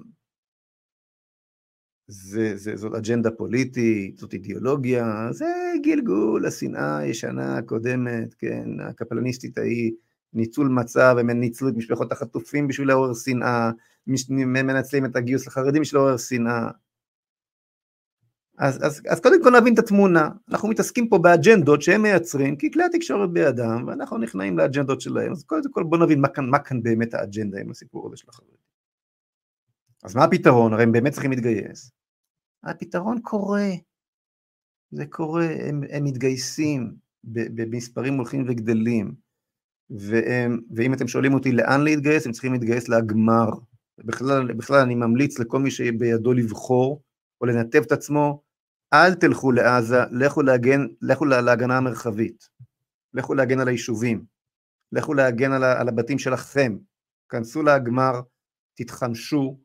זה, זה, זאת אג'נדה פוליטית, זאת אידיאולוגיה, זה גלגול השנאה הישנה הקודמת, כן, הקפלניסטית ההיא ניצול מצב, הם ניצלו את משפחות החטופים בשביל לעורר שנאה, מנצלים את הגיוס לחרדים בשביל לעורר שנאה. אז, אז, אז קודם כל נבין את התמונה, אנחנו מתעסקים פה באג'נדות שהם מייצרים, כי כלי התקשורת בידם, ואנחנו נכנעים לאג'נדות שלהם, אז קודם כל בוא נבין מה כאן, מה כאן באמת האג'נדה עם הסיפור הזה של החרדים. אז מה הפתרון? הרי הם באמת צריכים להתגייס. הפתרון קורה, זה קורה, הם, הם מתגייסים במספרים הולכים וגדלים, והם, ואם אתם שואלים אותי לאן להתגייס, הם צריכים להתגייס לגמר. בכלל, בכלל אני ממליץ לכל מי שבידו לבחור או לנתב את עצמו, אל תלכו לעזה, לכו, להגן, לכו להגנה המרחבית, לכו להגן על היישובים, לכו להגן על, על הבתים שלכם, כנסו לגמר, תתחמשו,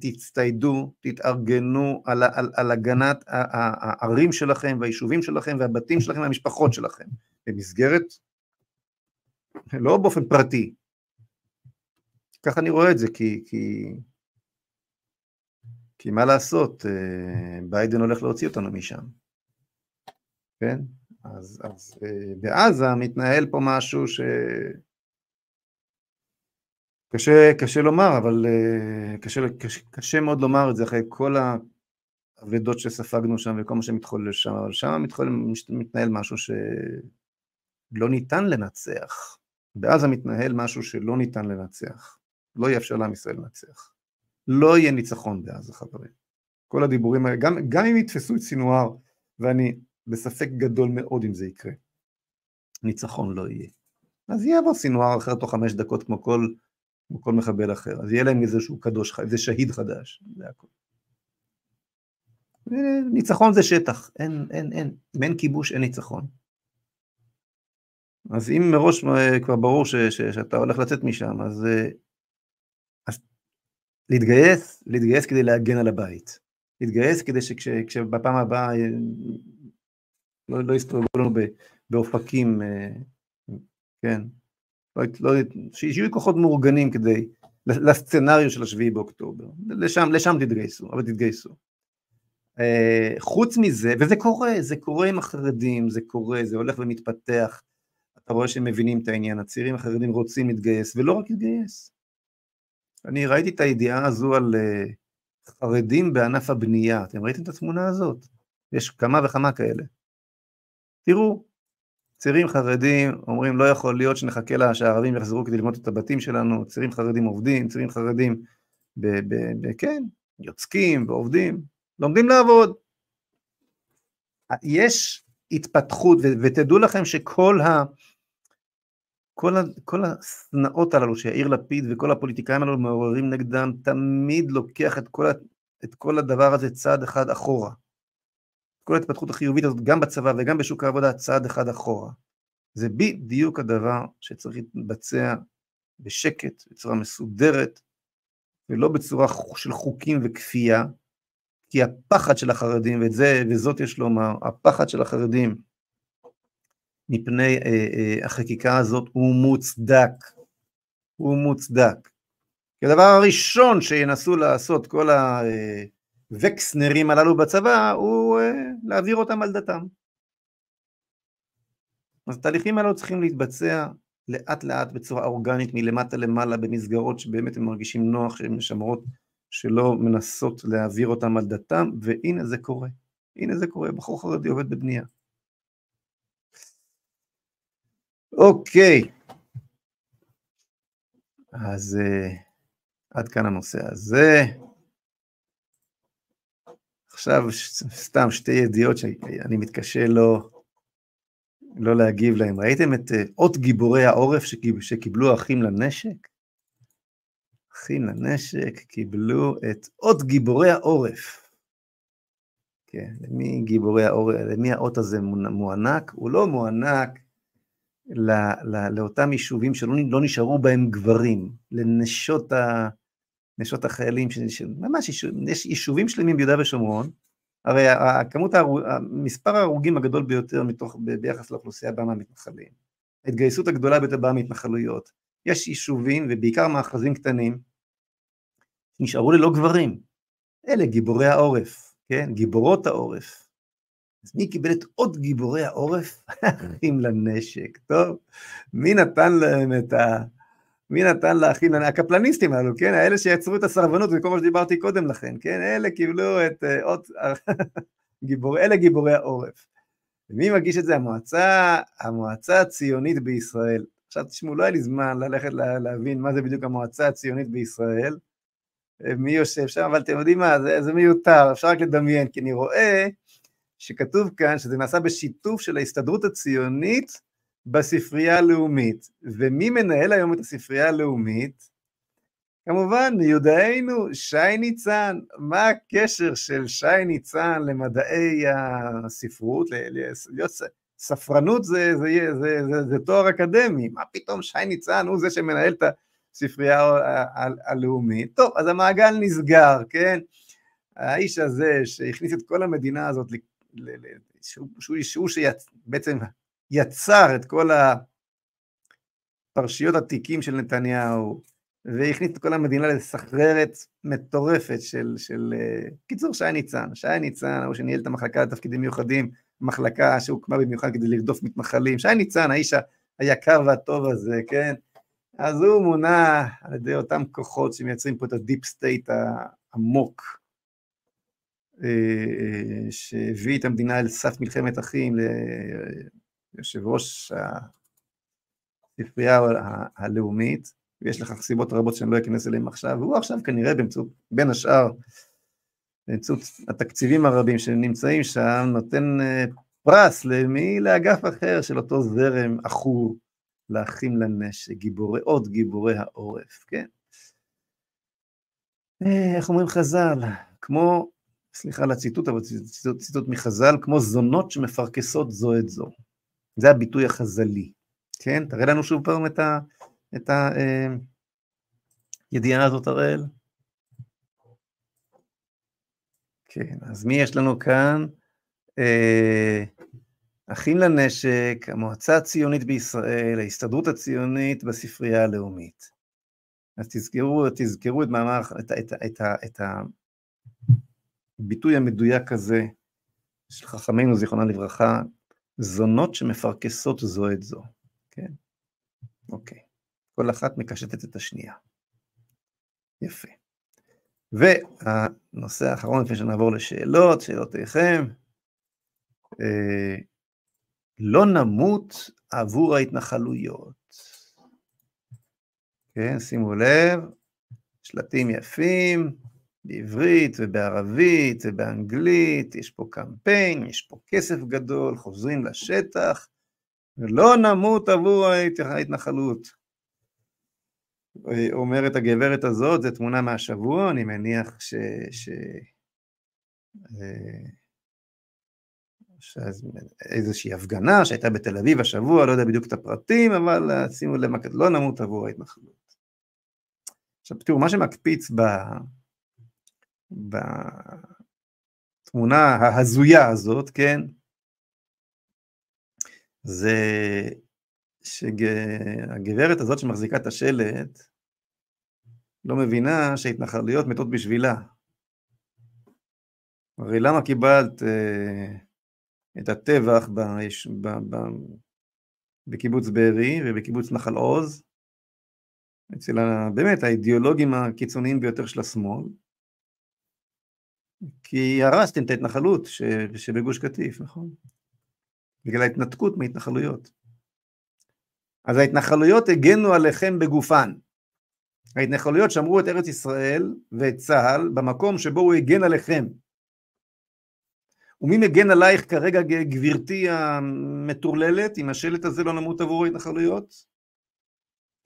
תצטיידו, תתארגנו על, על, על הגנת הערים שלכם והיישובים שלכם והבתים שלכם והמשפחות שלכם, במסגרת, לא באופן פרטי, ככה אני רואה את זה, כי, כי, כי מה לעשות, אה, ביידן הולך להוציא אותנו משם, כן? אז, אז אה, בעזה מתנהל פה משהו ש... קשה, קשה לומר, אבל אה, קשה, קשה, קשה מאוד לומר את זה אחרי כל האבדות שספגנו שם וכל מה שמתחולל שם, אבל שם מתחולל, מתנהל משהו שלא ניתן לנצח. בעזה מתנהל משהו שלא ניתן לנצח. לא יאפשר לעם ישראל לנצח. לא יהיה ניצחון בעזה, חברים. כל הדיבורים האלה, גם, גם אם יתפסו את סינואר, ואני בספק גדול מאוד אם זה יקרה, ניצחון לא יהיה. אז יבוא סינואר אחר תוך חמש דקות כמו כל כמו כל מחבל אחר, אז יהיה להם איזשהו קדוש, איזה שהיד חדש, זה הכול. ניצחון זה שטח, אין, אין, אין, אם אין כיבוש אין ניצחון. אז אם מראש אה, כבר ברור ש, ש, שאתה הולך לצאת משם, אז, אה, אז להתגייס, להתגייס כדי להגן על הבית. להתגייס כדי שכשבפעם הבאה אה, לא, לא יסתובבו לנו באופקים, כן, לא, לא, שיהיו כוחות מאורגנים כדי, לסצנריו של השביעי באוקטובר, לשם, לשם תתגייסו, אבל תתגייסו. Uh, חוץ מזה, וזה קורה, זה קורה עם החרדים, זה קורה, זה הולך ומתפתח, אתה רואה שהם מבינים את העניין, הצעירים החרדים רוצים להתגייס, ולא רק להתגייס. אני ראיתי את הידיעה הזו על uh, חרדים בענף הבנייה, אתם ראיתם את התמונה הזאת? יש כמה וכמה כאלה. תראו, צעירים חרדים אומרים לא יכול להיות שנחכה לה שהערבים יחזרו כדי ללמוד את הבתים שלנו, צעירים חרדים עובדים, צעירים חרדים, ב, ב, ב, כן, יוצקים ועובדים, לומדים לעבוד. יש התפתחות, ו, ותדעו לכם שכל ה... כל, כל השנאות הללו שיאיר לפיד וכל הפוליטיקאים הללו מעוררים נגדם, תמיד לוקח את כל, את כל הדבר הזה צעד אחד אחורה. כל ההתפתחות החיובית הזאת, גם בצבא וגם בשוק העבודה, צעד אחד אחורה. זה בדיוק הדבר שצריך להתבצע בשקט, בצורה מסודרת, ולא בצורה של חוקים וכפייה, כי הפחד של החרדים, ואת זה, וזאת יש לומר, הפחד של החרדים מפני אה, אה, החקיקה הזאת הוא מוצדק, הוא מוצדק. כי הדבר הראשון שינסו לעשות כל ה... אה, וקסנרים הללו בצבא הוא אה, להעביר אותם על דתם. אז התהליכים האלו צריכים להתבצע לאט לאט בצורה אורגנית מלמטה למעלה במסגרות שבאמת הם מרגישים נוח שהן משמרות שלא מנסות להעביר אותם על דתם והנה זה קורה, הנה זה קורה, בחור חרדי עובד בבנייה. אוקיי, אז uh, עד כאן הנושא הזה. עכשיו סתם שתי ידיעות שאני מתקשה לא, לא להגיב להם. ראיתם את אה, אות גיבורי העורף שקיב, שקיבלו אחים לנשק? אחים לנשק קיבלו את אות גיבורי העורף. כן, למי גיבורי העורף, למי האות הזה מוענק? הוא לא מוענק לא, לא, לאותם יישובים שלא לא נשארו בהם גברים, לנשות ה... נשות החיילים, ממש יש יישובים שלמים ביהודה ושומרון, הרי הכמות, מספר ההרוגים הגדול ביותר מתוך, ביחס לאוכלוסייה באה מהמתנחלים. ההתגייסות הגדולה ביותר באה מהתנחלויות. יש יישובים, ובעיקר מאחזים קטנים, נשארו ללא גברים. אלה גיבורי העורף, כן? גיבורות העורף. אז מי קיבל את עוד גיבורי העורף? אחים לנשק, טוב? מי נתן להם את ה... מי נתן לאחים, הקפלניסטים האלו, כן? האלה שיצרו את הסרבנות וכל מה שדיברתי קודם לכן, כן? אלה קיבלו את uh, עוד... גיבור, אלה גיבורי העורף. ומי מגיש את זה? המועצה, המועצה הציונית בישראל. עכשיו תשמעו, לא היה לי זמן ללכת לה, להבין מה זה בדיוק המועצה הציונית בישראל, מי יושב שם, אבל אתם יודעים מה, זה, זה מיותר, אפשר רק לדמיין, כי אני רואה שכתוב כאן שזה נעשה בשיתוף של ההסתדרות הציונית בספרייה הלאומית. ומי מנהל היום את הספרייה הלאומית? כמובן, מיודענו שי ניצן. מה הקשר של שי ניצן למדעי הספרות? להיות ספרנות זה, זה, זה, זה, זה, זה תואר אקדמי, מה פתאום שי ניצן הוא זה שמנהל את הספרייה הלאומית? טוב, אז המעגל נסגר, כן? האיש הזה שהכניס את כל המדינה הזאת, שהוא, שהוא, שהוא שבעצם יצר את כל הפרשיות התיקים של נתניהו, והכניס את כל המדינה לסחררת מטורפת של, של... קיצור, שי ניצן. שי ניצן, הוא שניהל את המחלקה לתפקידים מיוחדים, מחלקה שהוקמה במיוחד כדי לרדוף מתנחלים. שי ניצן, האיש היקר והטוב הזה, כן? אז הוא מונה על ידי אותם כוחות שמייצרים פה את ה deep state העמוק, אה, שהביא את המדינה אל סף מלחמת אחים, ליושב ראש הספרייה הלאומית, ויש לכך סיבות רבות שאני לא אכנס אליהן עכשיו, והוא עכשיו כנראה באמצעות, בין השאר, באמצעות התקציבים הרבים שנמצאים שם, נותן אה, פרס למי? לאגף אחר של אותו זרם עכור, לאחים לנשק, גיבורי, עוד גיבורי העורף, כן? אה, איך אומרים חז"ל? כמו, סליחה על הציטוט, אבל ציטוט, ציטוט מחז"ל, כמו זונות שמפרכסות זו את זו. זה הביטוי החז"לי, כן? תראה לנו שוב פעם את ה... את הידיעה אה, הזאת, הראל? כן, אז מי יש לנו כאן? אה, אחים לנשק, המועצה הציונית בישראל, ההסתדרות הציונית בספרייה הלאומית. אז תזכרו, תזכרו את מאמר, את, את, את, את הביטוי המדויק הזה של חכמינו, זיכרונם לברכה, זונות שמפרכסות זו את זו, כן? אוקיי. כל אחת מקשטת את השנייה. יפה. והנושא האחרון לפני שנעבור לשאלות, שאלותיכם, אה, לא נמות עבור ההתנחלויות. כן, שימו לב, שלטים יפים, בעברית ובערבית ובאנגלית, יש פה קמפיין, יש פה כסף גדול, חוזרים לשטח, ולא נמות עבור ההתנחלות. אומרת הגברת הזאת, זו תמונה מהשבוע, אני מניח ש... ש... אה, איזושהי הפגנה שהייתה בתל אביב השבוע, לא יודע בדיוק את הפרטים, אבל שימו לב, לא נמות עבור ההתנחלות. עכשיו תראו, מה שמקפיץ ב... בתמונה ההזויה הזאת, כן, זה שהגברת הזאת שמחזיקה את השלט לא מבינה שההתנחלויות מתות בשבילה. הרי למה קיבלת אה, את הטבח ב, ב, ב, בקיבוץ בארי ובקיבוץ נחל עוז, אצל באמת האידיאולוגים הקיצוניים ביותר של השמאל, כי הרסתם את ההתנחלות שבגוש קטיף, נכון? בגלל ההתנתקות מהתנחלויות. אז ההתנחלויות הגנו עליכם בגופן. ההתנחלויות שמרו את ארץ ישראל ואת צה"ל במקום שבו הוא הגן עליכם. ומי מגן עלייך כרגע גברתי המטורללת עם השלט הזה לא נמות עבור ההתנחלויות?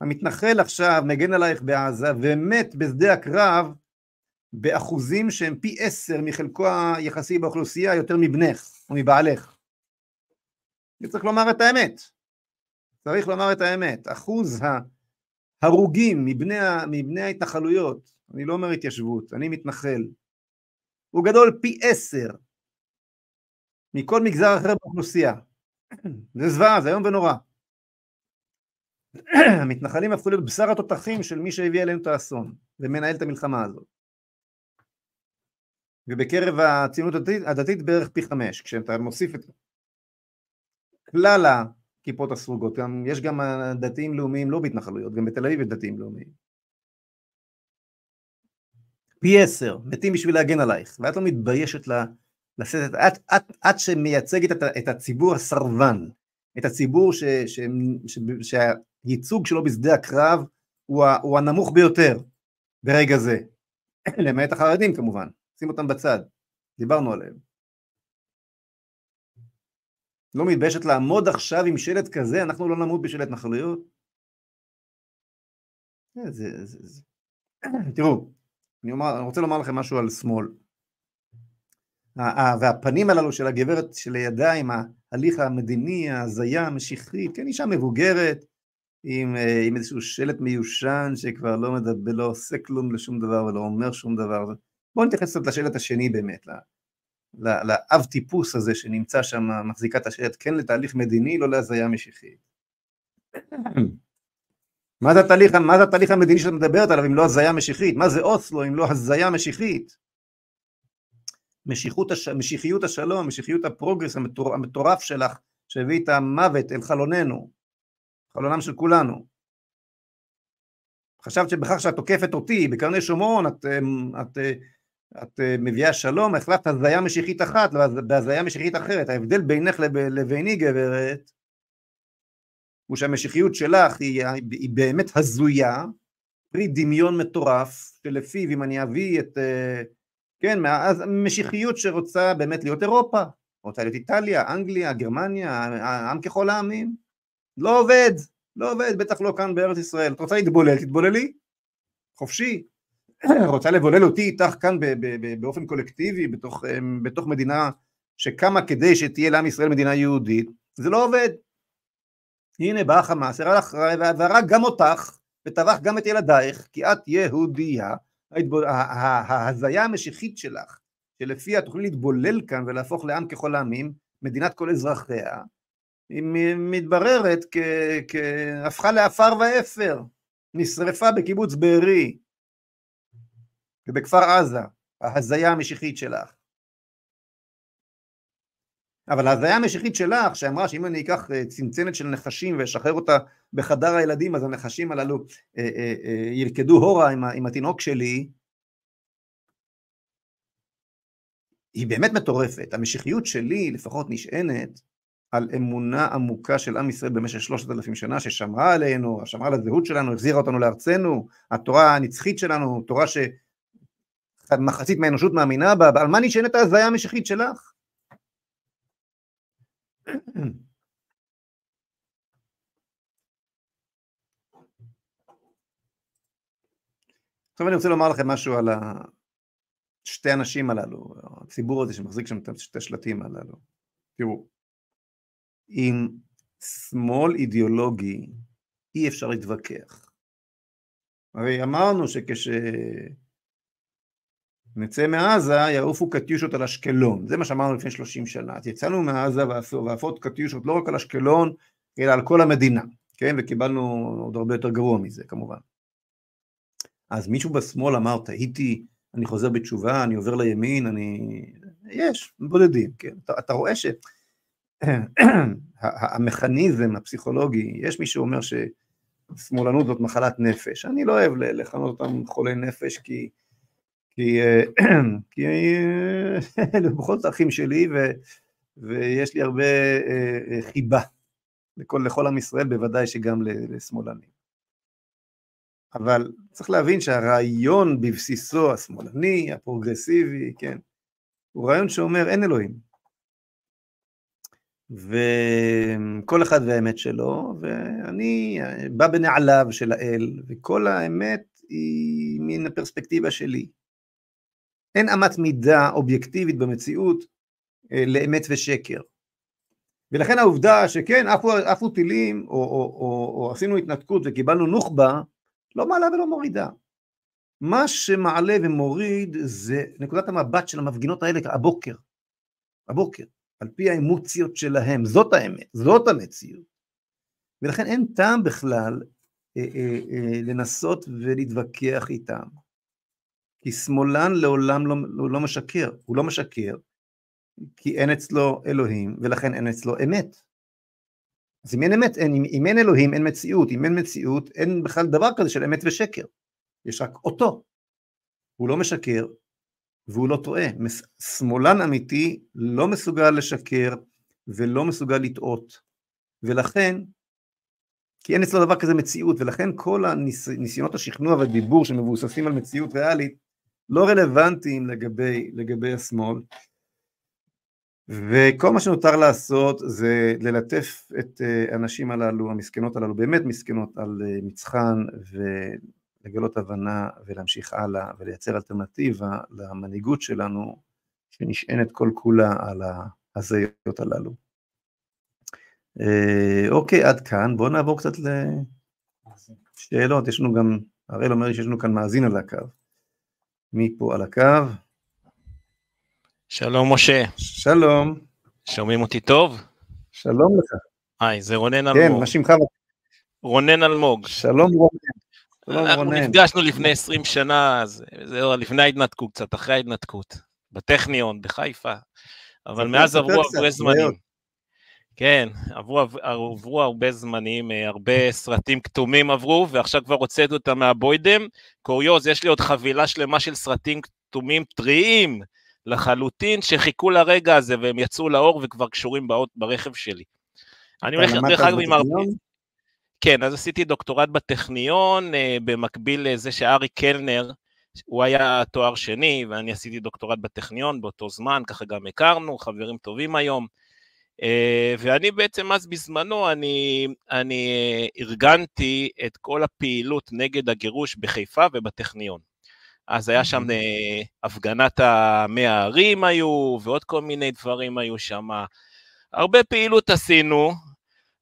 המתנחל עכשיו מגן עלייך בעזה ומת בשדה הקרב באחוזים שהם פי עשר מחלקו היחסי באוכלוסייה יותר מבנך או מבעלך. צריך לומר את האמת. צריך לומר את האמת, אחוז ההרוגים מבני, מבני ההתנחלויות, אני לא אומר התיישבות, אני מתנחל, הוא גדול פי עשר מכל מגזר אחר באוכלוסייה. זה זוועה, זה איום ונורא. המתנחלים הפכו להיות בשר התותחים של מי שהביא עלינו את האסון ומנהל את המלחמה הזאת. ובקרב הציונות הדתית, הדתית בערך פי חמש, כשאתה מוסיף את כלל הכיפות הסרוגות, גם, יש גם דתיים לאומיים לא בהתנחלויות, גם בתל אביב יש דתיים לאומיים. פי עשר, מתים בשביל להגן עלייך, ואת לא מתביישת לשאת את... את, את, את שמייצגת את, את הציבור הסרבן, את הציבור ש, ש, ש, ש, שהייצוג שלו בשדה הקרב הוא, ה, הוא הנמוך ביותר ברגע זה, למעט החרדים כמובן, שים אותם בצד, דיברנו עליהם. לא מתביישת לעמוד עכשיו עם שלט כזה, אנחנו לא נמות בשל התנחלויות? זה, זה, זה, זה. תראו, אני, אומר, אני רוצה לומר לכם משהו על שמאל. והפנים הללו של הגברת שלידה עם ההליך המדיני, ההזיה המשיחית, כן, אישה מבוגרת, עם, אה, עם איזשהו שלט מיושן שכבר לא מדבר, לא עושה כלום לשום דבר ולא אומר שום דבר. בואו נתייחס קצת לשלט השני באמת, לאב טיפוס הזה שנמצא שם, מחזיקה את השלט, כן לתהליך מדיני, לא להזיה משיחית. מה זה התהליך, מה זה התהליך המדיני שאת מדברת עליו אם לא הזיה משיחית? מה זה אוסלו אם לא הזיה משיחית? משיחות הש... משיחיות השלום, משיחיות הפרוגרס המטור... המטורף שלך, שהביא את המוות אל חלוננו, חלונם של כולנו. חשבת שבכך שאת תוקפת אותי בקרני שומרון, את, את, את, את מביאה שלום, החלטת הזיה משיחית אחת בהזיה משיחית אחרת. ההבדל בינך לב, לביני, גברת, הוא שהמשיחיות שלך היא, היא באמת הזויה, פרי דמיון מטורף, שלפיו אם אני אביא את, כן, אז משיחיות שרוצה באמת להיות אירופה, רוצה להיות איטליה, אנגליה, גרמניה, העם ככל העמים, לא עובד, לא עובד, בטח לא כאן בארץ ישראל. את רוצה להתבולל, תתבוללי, חופשי. רוצה לבולל אותי איתך כאן באופן קולקטיבי, בתוך, בתוך מדינה שקמה כדי שתהיה לעם ישראל מדינה יהודית, זה לא עובד. הנה בא החמאס, והרג גם אותך, וטבח גם את ילדייך, כי את יהודייה, ההזיה המשיחית שלך, שלפיה תוכלי להתבולל כאן ולהפוך לעם ככל העמים, מדינת כל אזרחיה, היא מתבררת כהפכה לעפר ואפר, נשרפה בקיבוץ בארי ובכפר עזה, ההזיה המשיחית שלך. אבל ההזיה המשיחית שלך, שאמרה שאם אני אקח אה, צנצנת של נחשים ואשחרר אותה בחדר הילדים, אז הנחשים הללו אה, אה, אה, ירקדו הורה עם, עם התינוק שלי, היא באמת מטורפת. המשיחיות שלי לפחות נשענת על אמונה עמוקה של עם ישראל במשך שלושת אלפים שנה, ששמרה עלינו, שמרה על הזהות שלנו, החזירה אותנו לארצנו, התורה הנצחית שלנו, תורה שמחצית מהאנושות מאמינה בה, על מה נשענת ההזיה המשיחית שלך? עכשיו אני רוצה לומר לכם משהו על שתי הנשים הללו, הציבור הזה שמחזיק שם את שתי השלטים הללו. תראו, עם שמאל אידיאולוגי אי אפשר להתווכח. הרי אמרנו שכש... נצא מעזה, יעופו קטיושות על אשקלון. זה מה שאמרנו לפני 30 שנה. אז יצאנו מעזה ועפות קטיושות לא רק על אשקלון, אלא על כל המדינה, כן? וקיבלנו עוד הרבה יותר גרוע מזה, כמובן. אז מישהו בשמאל אמר, טעיתי, אני חוזר בתשובה, אני עובר לימין, אני... יש, בודדים, כן? אתה, אתה רואה שהמכניזם הפסיכולוגי, יש מי שאומר ששמאלנות זאת מחלת נפש. אני לא אוהב לכנות אותם חולי נפש, כי... כי, אה, כי אלה בכל זאת אחים שלי, ו, ויש לי הרבה אה, אה, חיבה לכל, לכל עם ישראל, בוודאי שגם לשמאלנים. אבל צריך להבין שהרעיון בבסיסו השמאלני, הפרוגרסיבי, כן, הוא רעיון שאומר אין אלוהים. וכל אחד והאמת שלו, ואני בא בנעליו של האל, וכל האמת היא מן הפרספקטיבה שלי. אין אמת מידה אובייקטיבית במציאות אה, לאמת ושקר. ולכן העובדה שכן, עפו, עפו טילים, או, או, או, או עשינו התנתקות וקיבלנו נוח'בה, לא מעלה ולא מורידה. מה שמעלה ומוריד זה נקודת המבט של המפגינות האלה הבוקר, הבוקר, על פי האמוציות שלהם, זאת האמת, זאת המציאות. ולכן אין טעם בכלל אה, אה, אה, לנסות ולהתווכח איתם. כי שמאלן לעולם לא, הוא לא משקר, הוא לא משקר, כי אין אצלו אלוהים, ולכן אין אצלו אמת. אז אם אין אמת, אין, אם אין אלוהים אין מציאות, אם אין מציאות אין בכלל דבר כזה של אמת ושקר, יש רק אותו. הוא לא משקר והוא לא טועה. שמאלן אמיתי לא מסוגל לשקר ולא מסוגל לטעות, ולכן, כי אין אצלו דבר כזה מציאות, ולכן כל הניסיונות השכנוע והדיבור שמבוססים על מציאות ריאלית לא רלוונטיים לגבי, לגבי השמאל, וכל מה שנותר לעשות זה ללטף את אה, הנשים הללו, המסכנות הללו, באמת מסכנות על אה, מצחן ולגלות הבנה ולהמשיך הלאה ולייצר אלטרנטיבה למנהיגות שלנו שנשענת כל כולה על ההזיות הללו. אה, אוקיי, עד כאן, בואו נעבור קצת לשאלות, יש לנו גם, הראל אומר שיש לנו כאן מאזין על הקו. מי פה על הקו? שלום משה. שלום. שומעים אותי טוב? שלום לך. היי, זה רונן כן, אלמוג. כן, מה שמך? רונן אלמוג. שלום רונן. שלום אנחנו רונן. נפגשנו לפני 20 שנה, אז זה לפני ההתנתקות, קצת אחרי ההתנתקות. בטכניון, בחיפה. אבל מאז עברו הרבה זמנים. כן, עברו, עברו הרבה זמנים, אה, הרבה סרטים כתומים עברו, ועכשיו כבר הוצאתי אותם מהבוידם. קוריוז, יש לי עוד חבילה שלמה של סרטים כתומים טריים. לחלוטין, שחיכו לרגע הזה והם יצאו לאור וכבר קשורים באות, ברכב שלי. אני הולך, דרך אגב, עם הרבה... כן, אז עשיתי דוקטורט בטכניון, אה, במקביל לזה שארי קלנר, הוא היה תואר שני, ואני עשיתי דוקטורט בטכניון באותו זמן, ככה גם הכרנו, חברים טובים היום. אה, ואני בעצם אז בזמנו, אני, אני אה, ארגנתי את כל הפעילות נגד הגירוש בחיפה ובטכניון. אז היה שם אה, הפגנת המאה הערים היו, ועוד כל מיני דברים היו שם. הרבה פעילות עשינו,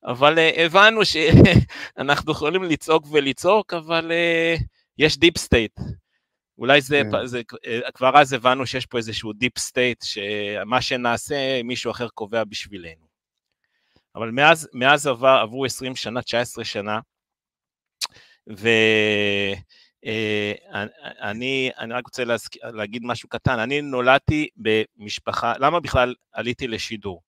אבל הבנו שאנחנו יכולים לצעוק ולצעוק, אבל יש deep state. אולי זה, כן. זה, כבר אז הבנו שיש פה איזשהו deep state, שמה שנעשה מישהו אחר קובע בשבילנו. אבל מאז, מאז עבר, עברו 20 שנה, 19 שנה, ו... אה, אני, אני רק רוצה להזכ... להגיד משהו קטן, אני נולדתי במשפחה, למה בכלל עליתי לשידור?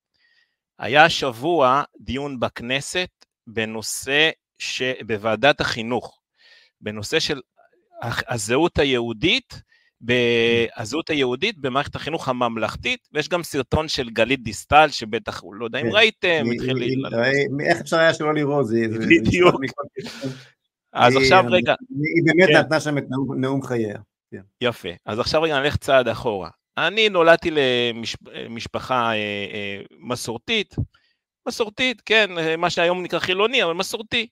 היה שבוע דיון בכנסת בנושא, ש... בוועדת החינוך, בנושא של הזהות היהודית, הזהות היהודית במערכת החינוך הממלכתית, ויש גם סרטון של גלית דיסטל, שבטח, לא יודע אם כן. ראיתם, התחיל... איך אפשר היה שלא לראות? זה... בדיוק. אז עכשיו רגע... היא באמת כן. נתנה שם את נאום, נאום חייה. כן. יפה. אז עכשיו רגע נלך צעד אחורה. אני נולדתי למשפחה אה, אה, מסורתית, מסורתית, כן, מה שהיום נקרא חילוני, אבל מסורתי.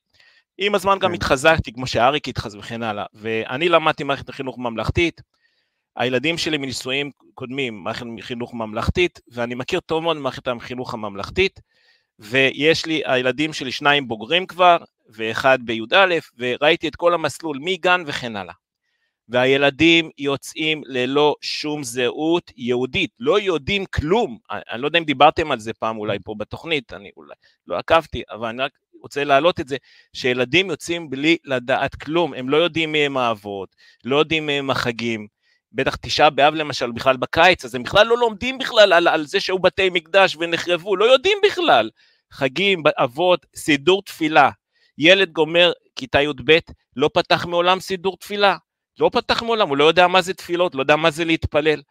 עם הזמן גם כן. התחזקתי, כמו שאריק התחזק וכן הלאה. ואני למדתי מערכת החינוך ממלכתית. הילדים שלי מנישואים קודמים, מערכת חינוך ממלכתית, ואני מכיר טוב מאוד מערכת החינוך הממלכתית, ויש לי, הילדים שלי שניים בוגרים כבר, ואחד בי"א, וראיתי את כל המסלול מגן וכן הלאה. והילדים יוצאים ללא שום זהות יהודית, לא יודעים כלום. אני לא יודע אם דיברתם על זה פעם אולי פה בתוכנית, אני אולי לא עקבתי, אבל אני רק רוצה להעלות את זה, שילדים יוצאים בלי לדעת כלום, הם לא יודעים מי הם האבות, לא יודעים מי הם החגים, בטח תשעה באב למשל, בכלל בקיץ, אז הם בכלל לא לומדים בכלל על, על זה שהיו בתי מקדש ונחרבו, לא יודעים בכלל. חגים, אבות, סידור תפילה, ילד גומר כיתה י"ב, לא פתח מעולם סידור תפילה. לא פתח מעולם, הוא לא יודע מה זה תפילות, לא יודע מה זה להתפלל.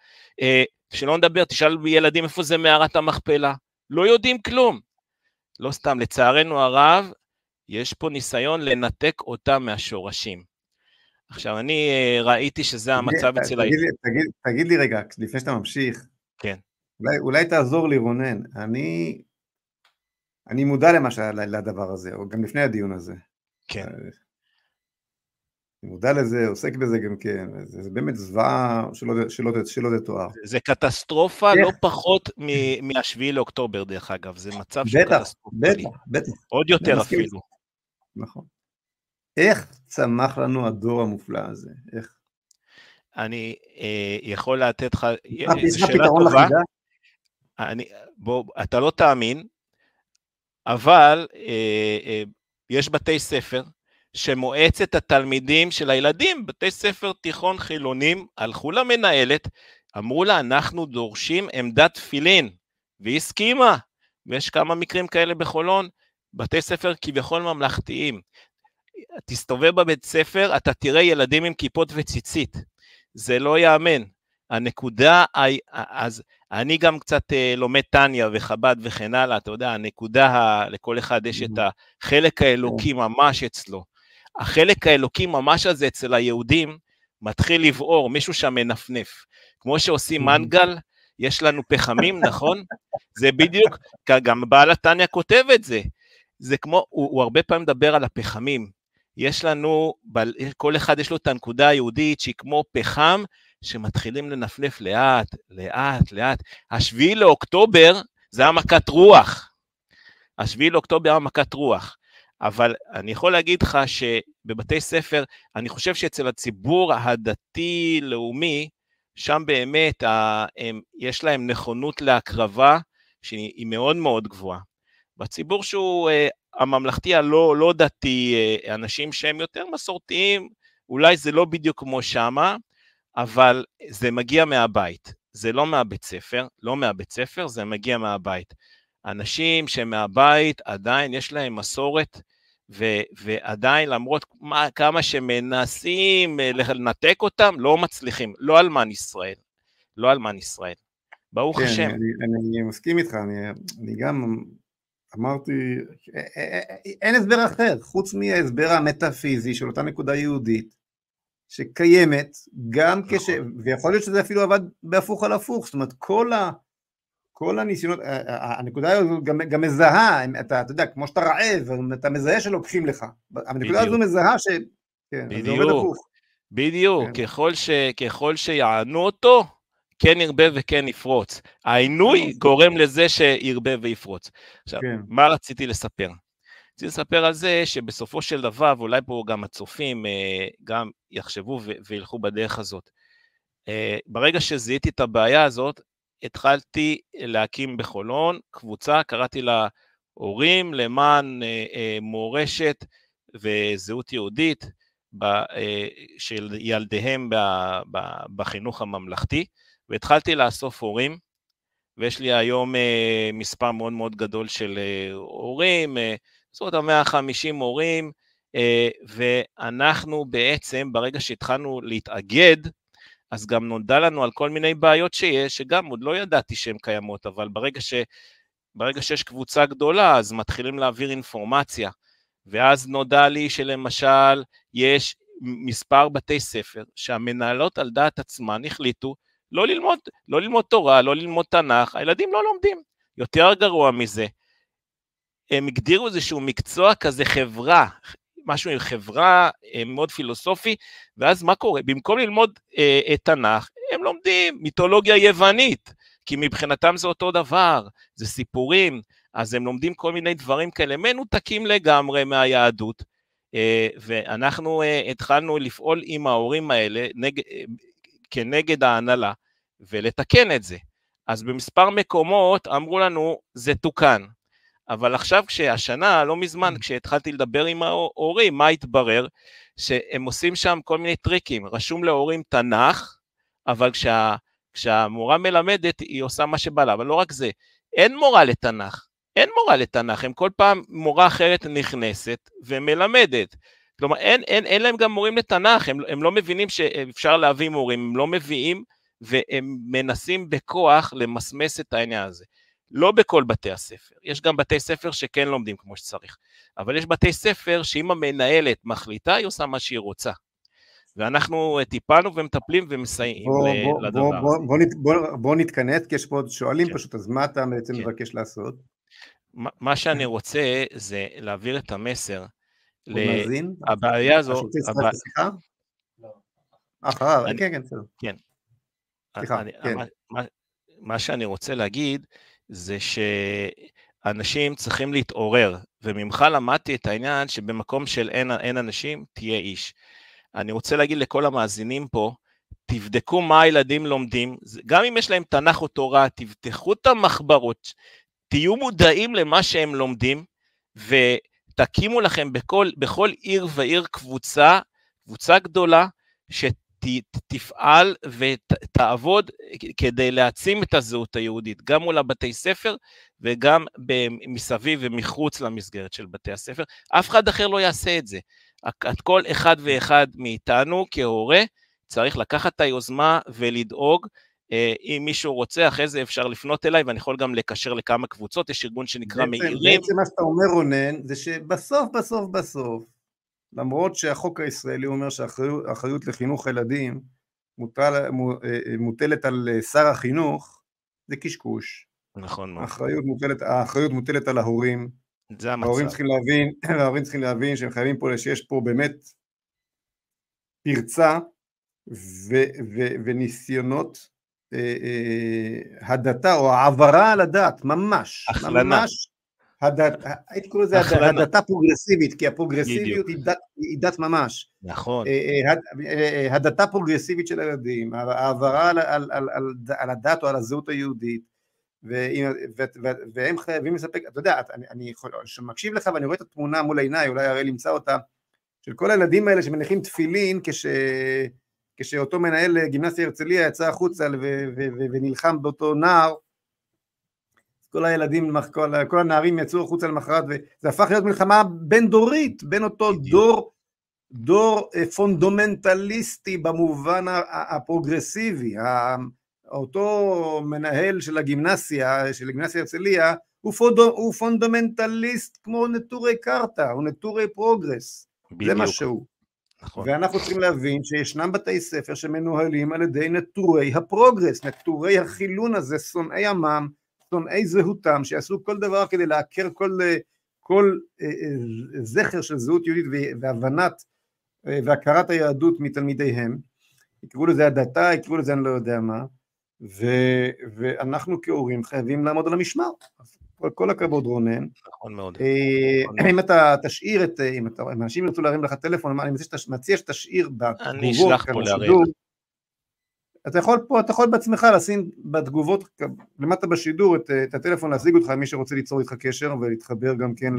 אה, שלא נדבר, תשאל ילדים איפה זה מערת המכפלה. לא יודעים כלום. לא סתם, לצערנו הרב, יש פה ניסיון לנתק אותם מהשורשים. עכשיו, אני אה, ראיתי שזה המצב אצל ה... תגיד, תגיד, תגיד לי רגע, לפני שאתה ממשיך, כן. אולי, אולי תעזור לי, רונן. אני אני מודע למשל לדבר הזה, או גם לפני הדיון הזה. כן. מודע לזה, עוסק בזה גם כן, זה, זה באמת זוועה שלא, שלא, שלא תתואר. זה קטסטרופה לא פחות מהשביעי לאוקטובר דרך אגב, זה מצב של קטסטרופה. בטח, בטח. עוד יותר אפילו. נכון. איך צמח לנו הדור המופלא הזה? איך? אני אה, יכול לתת לך, זו שאלה טובה. אני, בוא, אתה לא תאמין, אבל אה, אה, יש בתי ספר שמועצת התלמידים של הילדים, בתי ספר תיכון חילונים, הלכו למנהלת, אמרו לה, אנחנו דורשים עמדת תפילין, והיא הסכימה, ויש כמה מקרים כאלה בחולון, בתי ספר כביכול ממלכתיים. תסתובב בבית ספר, אתה תראה ילדים עם כיפות וציצית. זה לא ייאמן. הנקודה, אז אני גם קצת אה, לומד טניה וחב"ד וכן הלאה, אתה יודע, הנקודה, לכל אחד יש את החלק האלוקי ממש אצלו. החלק האלוקי ממש הזה אצל היהודים מתחיל לבעור, מישהו שם מנפנף. כמו שעושים מנגל, יש לנו פחמים, נכון? זה בדיוק, גם בעל התניא כותב את זה. זה כמו, הוא, הוא הרבה פעמים מדבר על הפחמים. יש לנו, כל אחד יש לו את הנקודה היהודית שהיא כמו פחם, שמתחילים לנפנף לאט, לאט, לאט. השביעי לאוקטובר זה היה מכת רוח. השביעי לאוקטובר היה מכת רוח. אבל אני יכול להגיד לך שבבתי ספר, אני חושב שאצל הציבור הדתי-לאומי, שם באמת הם, יש להם נכונות להקרבה שהיא מאוד מאוד גבוהה. בציבור שהוא אה, הממלכתי הלא לא דתי, אה, אנשים שהם יותר מסורתיים, אולי זה לא בדיוק כמו שמה, אבל זה מגיע מהבית, זה לא מהבית ספר, לא מהבית ספר, זה מגיע מהבית. אנשים שמהבית עדיין יש להם מסורת, ו- ועדיין למרות מה, כמה שמנסים אה, לנתק אותם, לא מצליחים, לא אלמן ישראל, לא אלמן ישראל. ברוך כן, השם. אני, אני, אני מסכים איתך, אני, אני גם אמרתי, אה, אה, אין הסבר אחר, חוץ מההסבר המטאפיזי של אותה נקודה יהודית, שקיימת, גם נכון. כש... ויכול להיות שזה אפילו עבד בהפוך על הפוך, זאת אומרת כל, ה, כל הניסיונות, הנקודה הזו גם, גם מזהה, אתה, אתה יודע, כמו שאתה רעב, אתה מזהה שלוקחים לך, הנקודה הזו מזהה ש... כן, בדיוק, זה עובד הפוך. בדיוק, כן. ככל, ש, ככל שיענו אותו, כן ירבה וכן יפרוץ. העינוי גורם לזה שירבה ויפרוץ. עכשיו, כן. מה רציתי לספר? רציתי לספר על זה שבסופו של דבר, ואולי פה גם הצופים אה, גם יחשבו וילכו בדרך הזאת. אה, ברגע שזיהיתי את הבעיה הזאת, התחלתי להקים בחולון קבוצה, קראתי לה הורים למען אה, מורשת וזהות יהודית של ילדיהם בחינוך הממלכתי, והתחלתי לאסוף הורים, ויש לי היום מספר מאוד מאוד גדול של הורים, בסביבות ה-150 מורים, אה, ואנחנו בעצם, ברגע שהתחלנו להתאגד, אז גם נודע לנו על כל מיני בעיות שיש, שגם עוד לא ידעתי שהן קיימות, אבל ברגע, ש, ברגע שיש קבוצה גדולה, אז מתחילים להעביר אינפורמציה. ואז נודע לי שלמשל, יש מספר בתי ספר שהמנהלות על דעת עצמן החליטו לא ללמוד, לא ללמוד תורה, לא ללמוד תנ"ך, הילדים לא לומדים. יותר גרוע מזה, הם הגדירו איזשהו מקצוע כזה חברה, משהו עם חברה אה, מאוד פילוסופי, ואז מה קורה? במקום ללמוד אה, את תנ"ך, הם לומדים מיתולוגיה יוונית, כי מבחינתם זה אותו דבר, זה סיפורים, אז הם לומדים כל מיני דברים כאלה מנותקים לגמרי מהיהדות, אה, ואנחנו אה, התחלנו לפעול עם ההורים האלה נג, אה, כנגד ההנהלה, ולתקן את זה. אז במספר מקומות אמרו לנו, זה תוקן. אבל עכשיו כשהשנה, לא מזמן, mm. כשהתחלתי לדבר עם ההורים, מה התברר? שהם עושים שם כל מיני טריקים, רשום להורים תנ"ך, אבל כשה, כשהמורה מלמדת היא עושה מה שבא לה, אבל לא רק זה, אין מורה לתנ"ך, אין מורה לתנ"ך, הם כל פעם מורה אחרת נכנסת ומלמדת. כלומר, אין, אין, אין להם גם מורים לתנ"ך, הם, הם לא מבינים שאפשר להביא מורים, הם לא מביאים והם מנסים בכוח למסמס את העניין הזה. לא בכל בתי הספר, יש גם בתי ספר שכן לומדים כמו שצריך, אבל יש בתי ספר שאם המנהלת מחליטה, היא עושה מה שהיא רוצה. ואנחנו טיפלנו ומטפלים ומסייעים בוא, בוא, לדבר בוא, בוא, הזה. בוא, בוא, בוא נתכנס, כי יש פה עוד שואלים כן. פשוט, אז מה אתה בעצם כן. מבקש לעשות? מה שאני רוצה זה להעביר את המסר. הבעיה הזו... אחריו, כן, כן, בסדר. כן. סליחה, כן. מה שאני רוצה להגיד, זה שאנשים צריכים להתעורר, וממך למדתי את העניין שבמקום של אין, אין אנשים, תהיה איש. אני רוצה להגיד לכל המאזינים פה, תבדקו מה הילדים לומדים, גם אם יש להם תנ"ך או תורה, תפתחו את המחברות, תהיו מודעים למה שהם לומדים, תקימו לכם בכל, בכל עיר ועיר קבוצה, קבוצה גדולה, שתפעל ותעבוד כדי להעצים את הזהות היהודית, גם מול הבתי ספר וגם מסביב ומחוץ למסגרת של בתי הספר. אף אחד אחר לא יעשה את זה. כל אחד ואחד מאיתנו כהורה צריך לקחת את היוזמה ולדאוג אה, אם מישהו רוצה, אחרי זה אפשר לפנות אליי, ואני יכול גם לקשר לכמה קבוצות, יש ארגון שנקרא מאירים. בעצם מה שאתה אומר, רונן, זה שבסוף, בסוף, בסוף, למרות שהחוק הישראלי אומר שהאחריות לחינוך הילדים מוטל, מוטלת על שר החינוך, זה קשקוש. נכון מאוד. האחריות מוטלת, האחריות מוטלת על ההורים. זה המצב. ההורים צריכים להבין, ההורים צריכים להבין שהם חייבים פה, שיש פה באמת פרצה ו, ו, וניסיונות אה, אה, הדתה או העברה על הדת, ממש, הכלנה. ממש, הייתי קורא לזה הדתה פרוגרסיבית, כי הפרוגרסיביות היא דת, ממש. נכון. אה, הדתה פרוגרסיבית של הילדים, העברה על, הדת או על הזהות היהודית, והם חייבים לספק, אתה יודע, אני, מקשיב לך ואני רואה את התמונה מול עיניי, אולי הראל ימצא אותה, של כל הילדים האלה שמניחים תפילין כש... כשאותו מנהל גימנסיה הרצליה יצא החוצה ונלחם באותו נער, כל הילדים, כל, כל הנערים יצאו החוצה למחרת, וזה הפך להיות מלחמה בין דורית, בין אותו דור, דור אה, פונדומנטליסטי במובן הפרוגרסיבי, אותו מנהל של הגימנסיה, של הגימנסיה הרצליה, הוא, פונד, הוא פונדומנטליסט כמו נטורי קרתא, הוא נטורי progress, בדיוק. זה מה שהוא. נכון. ואנחנו צריכים להבין שישנם בתי ספר שמנוהלים על ידי נטורי ה progress, נטורי החילון הזה, שונאי עמם, שונאי זהותם, שיעשו כל דבר כדי לעקר כל, כל אה, אה, זכר של זהות יהודית והבנת אה, והכרת היהדות מתלמידיהם, יקראו לזה הדתה, יקראו לזה אני לא יודע מה, ו, ואנחנו כהורים חייבים לעמוד על המשמר. כל, כל הכבוד רונן. נכון מאוד. אה, אם אתה תשאיר את, אם, אתה, אם אנשים ירצו להרים לך טלפון, אני מציע שתשאיר בתגובות. אני אשלח פה להרים. אתה יכול פה, אתה יכול בעצמך לשים בתגובות למטה בשידור את, את הטלפון להשיג אותך, מי שרוצה ליצור איתך קשר ולהתחבר גם כן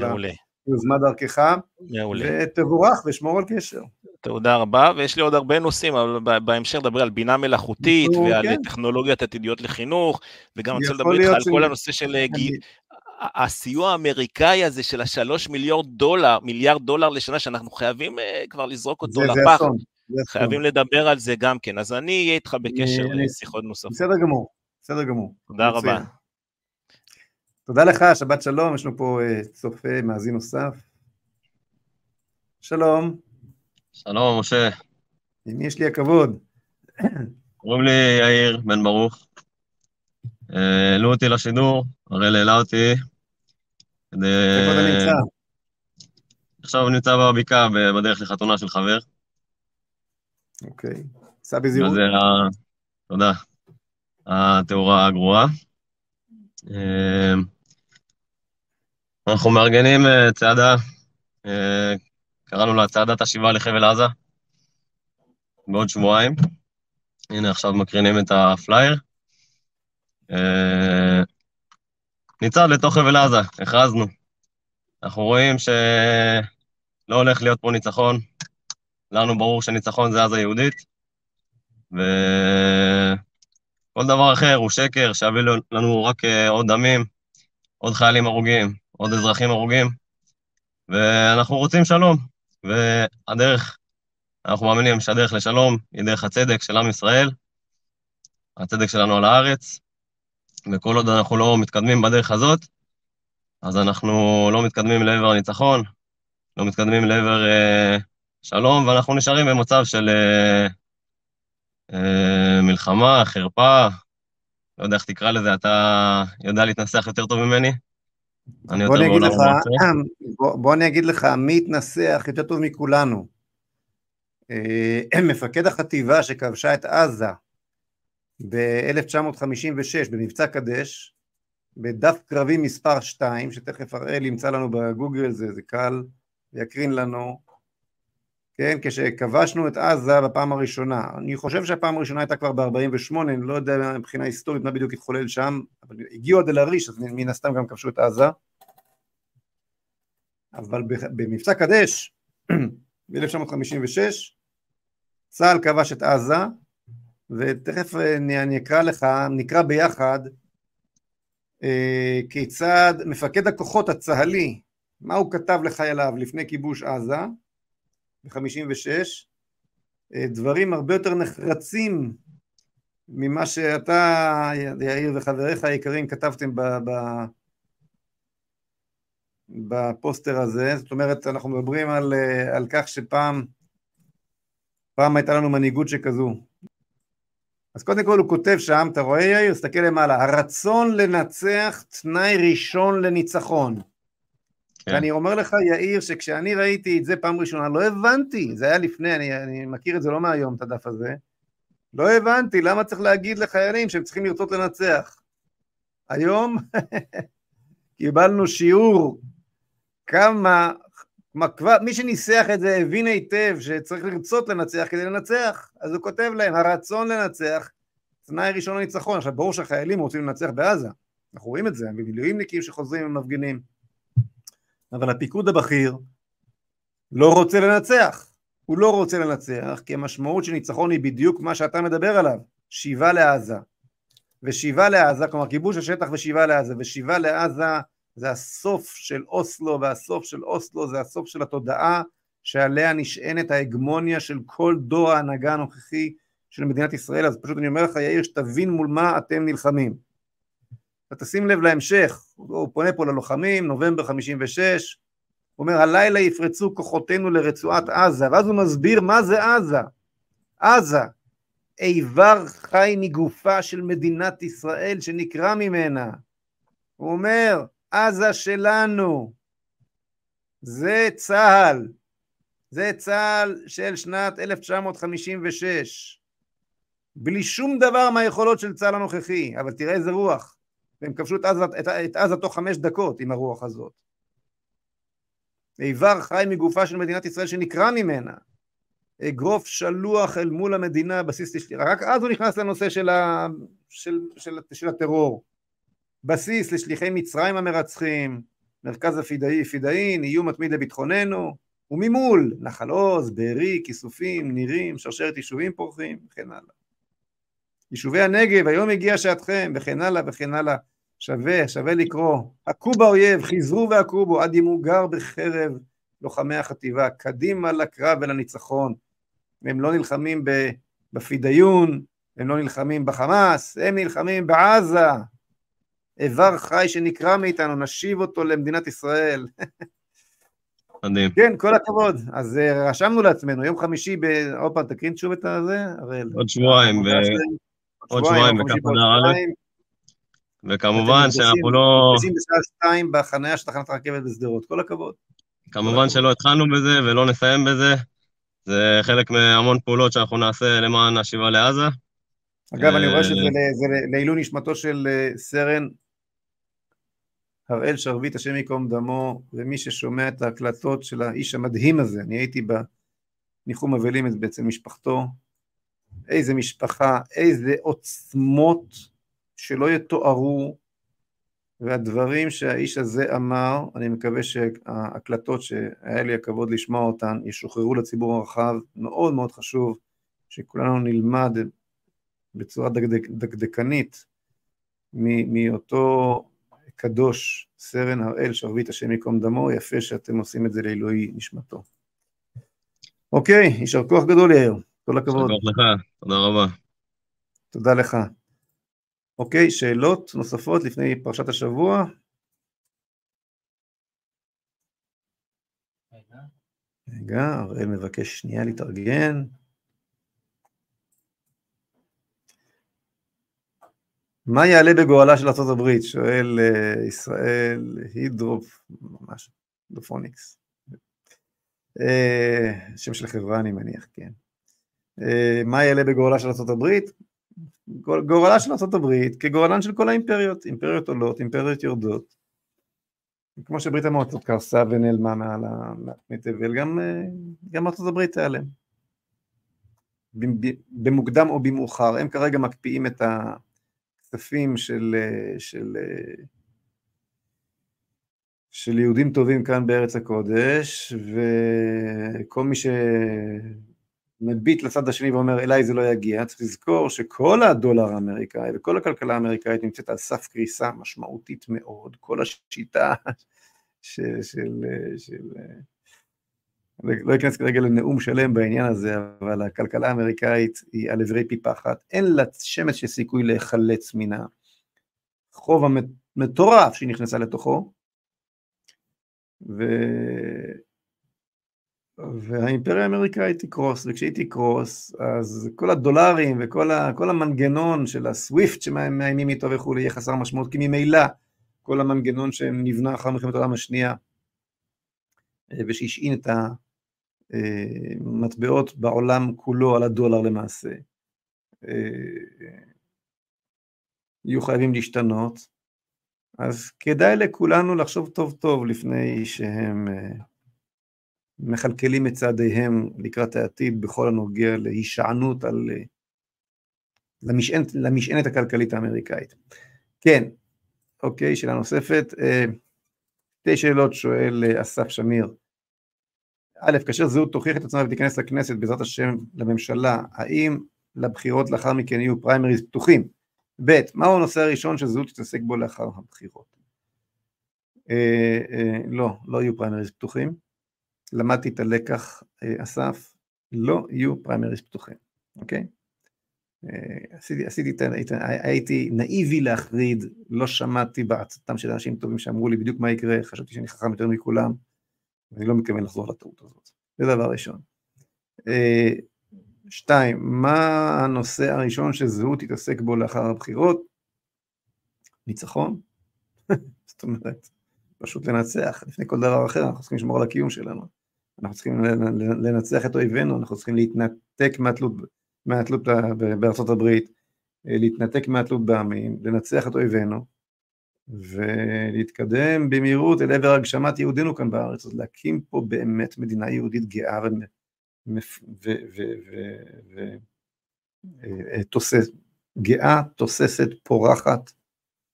ליוזמה דרכך. מעולה. ותבורך ושמור על קשר. תודה רבה, ויש לי עוד הרבה נושאים, אבל בהמשך נדבר על בינה מלאכותית ועל כן. טכנולוגיות עתידיות לחינוך, וגם אני רוצה לדבר איתך על כל הנושא של הסיוע האמריקאי הזה של השלוש מיליארד דולר, מיליארד דולר לשנה, שאנחנו חייבים uh, כבר לזרוק אותו זה, לפח. חייבים לדבר על זה גם כן. אז אני אהיה איתך בקשר לשיחות נוספות. בסדר גמור, בסדר גמור. תודה רבה. תודה לך, שבת שלום, יש לנו פה uh, צופה מאזין נוסף. שלום. שלום, משה. עם מי יש לי הכבוד? קוראים לי יאיר בן ברוך. אה, העלו אותי לשידור, הראל העלה אותי. איפה אתה נמצא? עכשיו אני נמצא בבקעה בדרך לחתונה של חבר. אוקיי. סע בזהירות. זה ה... תודה. התאורה הגרועה. אה, אנחנו מארגנים אה, צעדה, קראנו לה צעדת השיבה לחבל עזה, בעוד שבועיים. הנה עכשיו מקרינים את הפלייר. אה, ניצד לתוך חבל עזה, הכרזנו. אנחנו רואים שלא הולך להיות פה ניצחון. לנו ברור שניצחון זה עזה יהודית, וכל דבר אחר הוא שקר, שיביא לנו רק אה, עוד דמים, עוד חיילים הרוגים, עוד אזרחים הרוגים, ואנחנו רוצים שלום, והדרך, אנחנו מאמינים שהדרך לשלום היא דרך הצדק של עם ישראל, הצדק שלנו על הארץ, וכל עוד אנחנו לא מתקדמים בדרך הזאת, אז אנחנו לא מתקדמים לעבר הניצחון, לא מתקדמים לעבר אה, שלום, ואנחנו נשארים במצב של אה, אה, מלחמה, חרפה, לא יודע איך תקרא לזה, אתה יודע להתנסח יותר טוב ממני? בוא, אני אגיד לך, בוא, בוא אני אגיד לך, מי התנסח יותר טוב מכולנו? אה, מפקד החטיבה שכבשה את עזה ב-1956 במבצע קדש, בדף קרבי מספר 2, שתכף הראל ימצא לנו בגוגל, זה, זה קל, ויקרין לנו, כן, כשכבשנו את עזה בפעם הראשונה, אני חושב שהפעם הראשונה הייתה כבר ב-48, אני לא יודע מבחינה היסטורית מה בדיוק התחולל שם, אבל הגיעו עד אל-עריש, אז מן הסתם גם כבשו את עזה. אבל במבצע קדש ב-1956 צה"ל כבש את עזה ותכף אני אקרא לך, נקרא ביחד כיצד מפקד הכוחות הצה"לי, מה הוא כתב לחייליו לפני כיבוש עזה ב-56 דברים הרבה יותר נחרצים ממה שאתה, יאיר וחבריך היקרים, כתבתם ב, ב, בפוסטר הזה, זאת אומרת, אנחנו מדברים על, על כך שפעם פעם הייתה לנו מנהיגות שכזו. אז קודם כל הוא כותב שם, אתה רואה יאיר? תסתכל למעלה, הרצון לנצח תנאי ראשון לניצחון. כן. ואני אומר לך, יאיר, שכשאני ראיתי את זה פעם ראשונה, לא הבנתי, זה היה לפני, אני, אני מכיר את זה לא מהיום, את הדף הזה, לא הבנתי למה צריך להגיד לחיילים שהם צריכים לרצות לנצח. היום קיבלנו שיעור כמה, מי שניסח את זה הבין היטב שצריך לרצות לנצח כדי לנצח, אז הוא כותב להם, הרצון לנצח, תנאי ראשון לניצחון. עכשיו ברור שהחיילים רוצים לנצח בעזה, אנחנו רואים את זה, מילואימניקים שחוזרים ומפגינים. אבל הפיקוד הבכיר לא רוצה לנצח. הוא לא רוצה לנצח, כי המשמעות של ניצחון היא בדיוק מה שאתה מדבר עליו, שיבה לעזה. ושיבה לעזה, כלומר כיבוש השטח ושיבה לעזה, ושיבה לעזה זה הסוף של אוסלו, והסוף של אוסלו זה הסוף של התודעה שעליה נשענת ההגמוניה של כל דור ההנהגה הנוכחי של מדינת ישראל, אז פשוט אני אומר לך יאיר שתבין מול מה אתם נלחמים. ותשים לב להמשך, הוא פונה פה ללוחמים, נובמבר 56, הוא אומר הלילה יפרצו כוחותינו לרצועת עזה, ואז הוא מסביר מה זה עזה. עזה, איבר חי מגופה של מדינת ישראל שנקרא ממנה. הוא אומר, עזה שלנו, זה צה"ל, זה צה"ל של שנת 1956, בלי שום דבר מהיכולות של צה"ל הנוכחי, אבל תראה איזה רוח, והם כבשו את עזה, את, את עזה תוך חמש דקות עם הרוח הזאת. איבר חי מגופה של מדינת ישראל שנקרע ממנה. אגרוף שלוח אל מול המדינה, בסיס לשליחה. רק אז הוא נכנס לנושא של, ה... של, של, של הטרור. בסיס לשליחי מצרים המרצחים, מרכז הפידאי, פידאין, איום מתמיד לביטחוננו, וממול, נחל עוז, בארי, כיסופים, נירים, שרשרת יישובים פורחים, וכן הלאה. יישובי הנגב, היום הגיעה שעתכם, וכן הלאה וכן הלאה. שווה, שווה לקרוא. הכו באויב, חיזרו והכו בו, עד ימוגר בחרב לוחמי החטיבה. קדימה לקרב ולניצחון. הם לא נלחמים בפידיון, הם לא נלחמים בחמאס, הם נלחמים בעזה. איבר חי שנקרע מאיתנו, נשיב אותו למדינת ישראל. מדהים. כן, כל הכבוד. אז אה, רשמנו לעצמנו, יום חמישי, ב... עוד פעם, תקרין שוב את הזה, הראל. עוד שבועיים, ב... עוד שבועיים, אדר א'. וכמובן שאנחנו לא... אתם בשעה שתיים בחניה של תחנת הרכבת בשדרות, כל הכבוד. כמובן שלא התחלנו בזה ולא נסיים בזה. זה חלק מהמון פעולות שאנחנו נעשה למען השיבה לעזה. אגב, אני רואה שזה לעילוי נשמתו של אה, סרן הראל שרביט, השם ייקום דמו, ומי ששומע את ההקלטות של האיש המדהים הזה, אני הייתי בניחום אבלים אצל משפחתו, איזה משפחה, איזה עוצמות שלא יתוארו, והדברים שהאיש הזה אמר, אני מקווה שההקלטות שהיה לי הכבוד לשמוע אותן, ישוחררו לציבור הרחב, מאוד מאוד חשוב שכולנו נלמד בצורה דקדק, דקדקנית מאותו קדוש, סרן הראל שרביט השם ייקום דמו, יפה שאתם עושים את זה לעילוי נשמתו. אוקיי, יישר כוח גדול יאיר, כל הכבוד. כוח לך, תודה רבה. תודה לך. אוקיי, שאלות נוספות לפני פרשת השבוע? רגע, הראל מבקש שנייה להתארגן. מה יעלה בגורלה של ארה"ב? שואל uh, ישראל הידרופ, משהו, דופוניקס. Uh, שם של חברה אני מניח, כן. Uh, מה יעלה בגורלה של ארה"ב? גורלה של ארה"ב כגורלן של כל האימפריות, אימפריות עולות, אימפריות יורדות. כמו שברית המועצות קרסה ונעלמה מעל תבל, גם, גם ארה"ב תיעלם. במוקדם או במאוחר, הם כרגע מקפיאים את ה... כספים של, של, של יהודים טובים כאן בארץ הקודש, וכל מי שמביט לצד השני ואומר אליי זה לא יגיע, צריך לזכור שכל הדולר האמריקאי וכל הכלכלה האמריקאית נמצאת על סף קריסה משמעותית מאוד, כל השיטה של, של, של לא אכנס כרגע לנאום שלם בעניין הזה, אבל הכלכלה האמריקאית היא על עברי פי פחת, אין לה שמץ של סיכוי להיחלץ מן החוב המטורף שהיא נכנסה לתוכו, ו... והאימפריה האמריקאית תקרוס, וכשהיא תקרוס, אז כל הדולרים וכל ה... כל המנגנון של הסוויפט שמאיימים איתו וכולי יהיה חסר משמעות, כי ממילא כל המנגנון שנבנה אחר מלחמת העולם השנייה, ושהשעין את המטבעות בעולם כולו על הדולר למעשה, יהיו חייבים להשתנות, אז כדאי לכולנו לחשוב טוב טוב לפני שהם אה, מכלכלים את צעדיהם לקראת העתיד בכל הנוגע להישענות על אה, למשענת, למשענת הכלכלית האמריקאית. כן, אוקיי, שאלה נוספת. אה, שתי שאלות שואל אסף שמיר. א', כאשר זהות תוכיח את עצמה ותיכנס לכנסת בעזרת השם לממשלה, האם לבחירות לאחר מכן יהיו פריימריז פתוחים? ב', מהו הנושא הראשון שזהות תתעסק בו לאחר הבחירות? אה, אה, לא, לא יהיו פריימריז פתוחים. למדתי את הלקח, אה, אסף, לא יהיו פריימריז פתוחים, אוקיי? אה, עשיתי, עשיתי, הייתי נאיבי להחריד, לא שמעתי בעצתם של אנשים טובים שאמרו לי בדיוק מה יקרה, חשבתי שאני חכם יותר מכולם, ואני לא מתכוון לחזור לטעות הזאת. זה דבר ראשון. אה, שתיים, מה הנושא הראשון שזהות תתעסק בו לאחר הבחירות? ניצחון. זאת אומרת, פשוט לנצח, לפני כל דבר אחר, אנחנו צריכים לשמור על הקיום שלנו. אנחנו צריכים לנצח את אויבינו, אנחנו צריכים להתנתק מהתלות, מהתלות בארצות הברית, להתנתק מהתלות בעמים, לנצח את אויבינו, ולהתקדם במהירות אל עבר הגשמת יהודינו כאן בארץ, אז להקים פה באמת מדינה יהודית גאה ותוססת, גאה, תוססת, פורחת,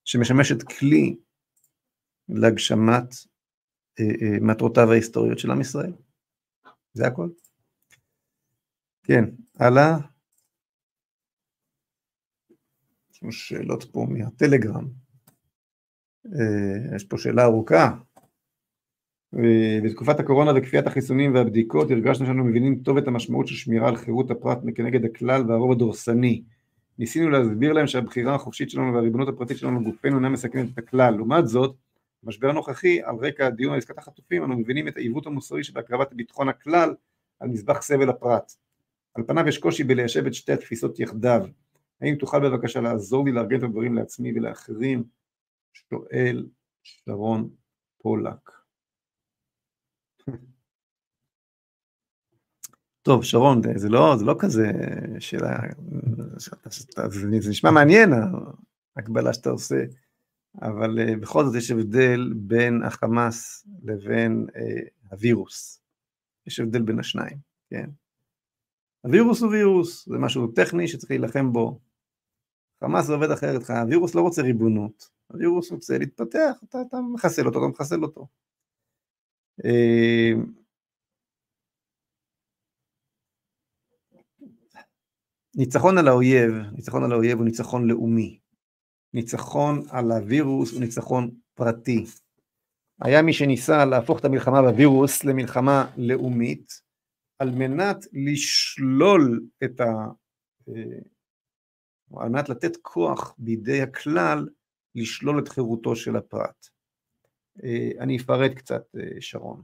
שמשמשת כלי להגשמת אה, אה, מטרותיו ההיסטוריות של עם ישראל. זה הכל. כן, הלאה. יש לנו שאלות פה מהטלגרם. אה, יש פה שאלה ארוכה. בתקופת הקורונה וכפיית החיסונים והבדיקות הרגשנו שאנו מבינים טוב את המשמעות של שמירה על חירות הפרט כנגד הכלל והרוב הדורסני. ניסינו להסביר להם שהבחירה החופשית שלנו והריבונות הפרטית שלנו בגופנו אינה מסכנת את הכלל. לעומת זאת, במשבר הנוכחי, על רקע הדיון על עסקת החטופים, אנו מבינים את העיוות המוסרי שבהקרבת ביטחון הכלל על מזבח סבל הפרט. על פניו יש קושי בליישב את שתי התפיסות יחדיו. האם תוכל בבקשה לעזור לי לארגן את הדברים לעצמי ולאחרים? שואל שרון פולק. טוב, שרון, זה לא, זה לא כזה שאלה, זה נשמע מעניין, ההקבלה שאתה עושה, אבל אה, בכל זאת יש הבדל בין החמאס לבין אה, הווירוס. יש הבדל בין השניים, כן? הווירוס הוא וירוס, זה משהו טכני שצריך להילחם בו. חמאס זה עובד אחרת, הווירוס לא רוצה ריבונות, הווירוס רוצה להתפתח, אתה, אתה מחסל אותו, אתה מחסל אותו. אה, ניצחון על האויב, ניצחון על האויב הוא ניצחון לאומי. ניצחון על הווירוס הוא ניצחון פרטי. היה מי שניסה להפוך את המלחמה בווירוס למלחמה לאומית, על מנת לשלול את ה... אה, על מנת לתת כוח בידי הכלל לשלול את חירותו של הפרט. אה, אני אפרט קצת, אה, שרון.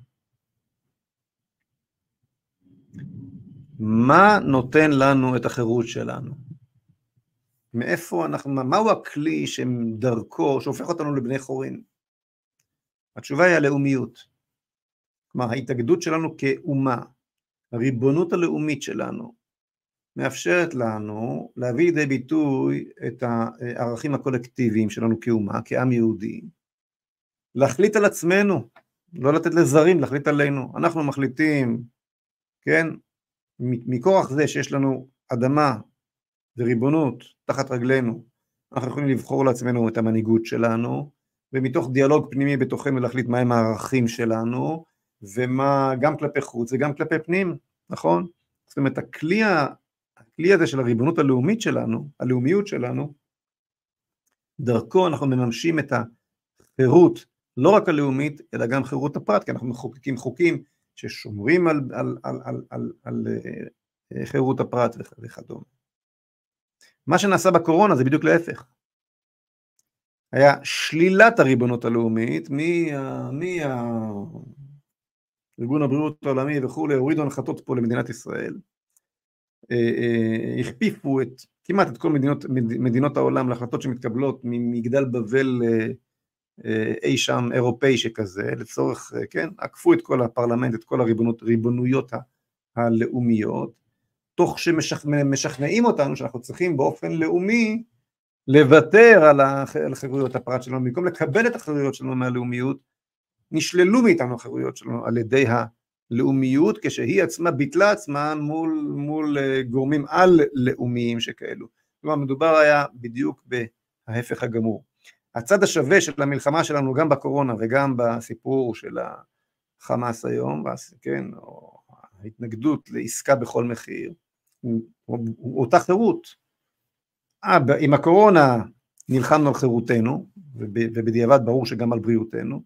מה נותן לנו את החירות שלנו? מאיפה אנחנו, מהו הכלי שדרכו, שהופך אותנו לבני חורין? התשובה היא הלאומיות. כלומר, ההתאגדות שלנו כאומה, הריבונות הלאומית שלנו, מאפשרת לנו להביא לידי ביטוי את הערכים הקולקטיביים שלנו כאומה, כעם יהודי, להחליט על עצמנו, לא לתת לזרים להחליט עלינו. אנחנו מחליטים, כן, מכורח זה שיש לנו אדמה וריבונות תחת רגלינו, אנחנו יכולים לבחור לעצמנו את המנהיגות שלנו, ומתוך דיאלוג פנימי בתוכנו להחליט מהם הערכים שלנו, ומה, גם כלפי חוץ וגם כלפי פנים, נכון? זאת אומרת, הכלי, הכלי הזה של הריבונות הלאומית שלנו, הלאומיות שלנו, דרכו אנחנו מממשים את החירות, לא רק הלאומית, אלא גם חירות הפרט, כי אנחנו מחוקקים חוקים ששומרים על, על, על, על, על, על אה, חירות הפרט וכדומה. מה שנעשה בקורונה זה בדיוק להפך. היה שלילת הריבונות הלאומית מארגון הבריאות העולמי וכולי, הורידו הנחתות פה למדינת ישראל, אה, אה, הכפיפו את, כמעט את כל מדינות, מדינות העולם להחלטות שמתקבלות ממגדל בבל אה, אי שם אירופאי שכזה, לצורך, כן, עקפו את כל הפרלמנט, את כל הריבונויות הלאומיות, תוך שמשכנעים אותנו שאנחנו צריכים באופן לאומי לוותר על החירויות הפרט שלנו, במקום לקבל את החירויות שלנו מהלאומיות, נשללו מאיתנו החירויות שלנו על ידי הלאומיות, כשהיא עצמה ביטלה עצמה מול, מול אה, גורמים על-לאומיים שכאלו. כלומר, מדובר היה בדיוק בהפך הגמור. הצד השווה של המלחמה שלנו גם בקורונה וגם בסיפור של החמאס היום, כן, או ההתנגדות לעסקה בכל מחיר, אותה חירות. עם הקורונה נלחמנו על חירותנו, ובדיעבד ברור שגם על בריאותנו,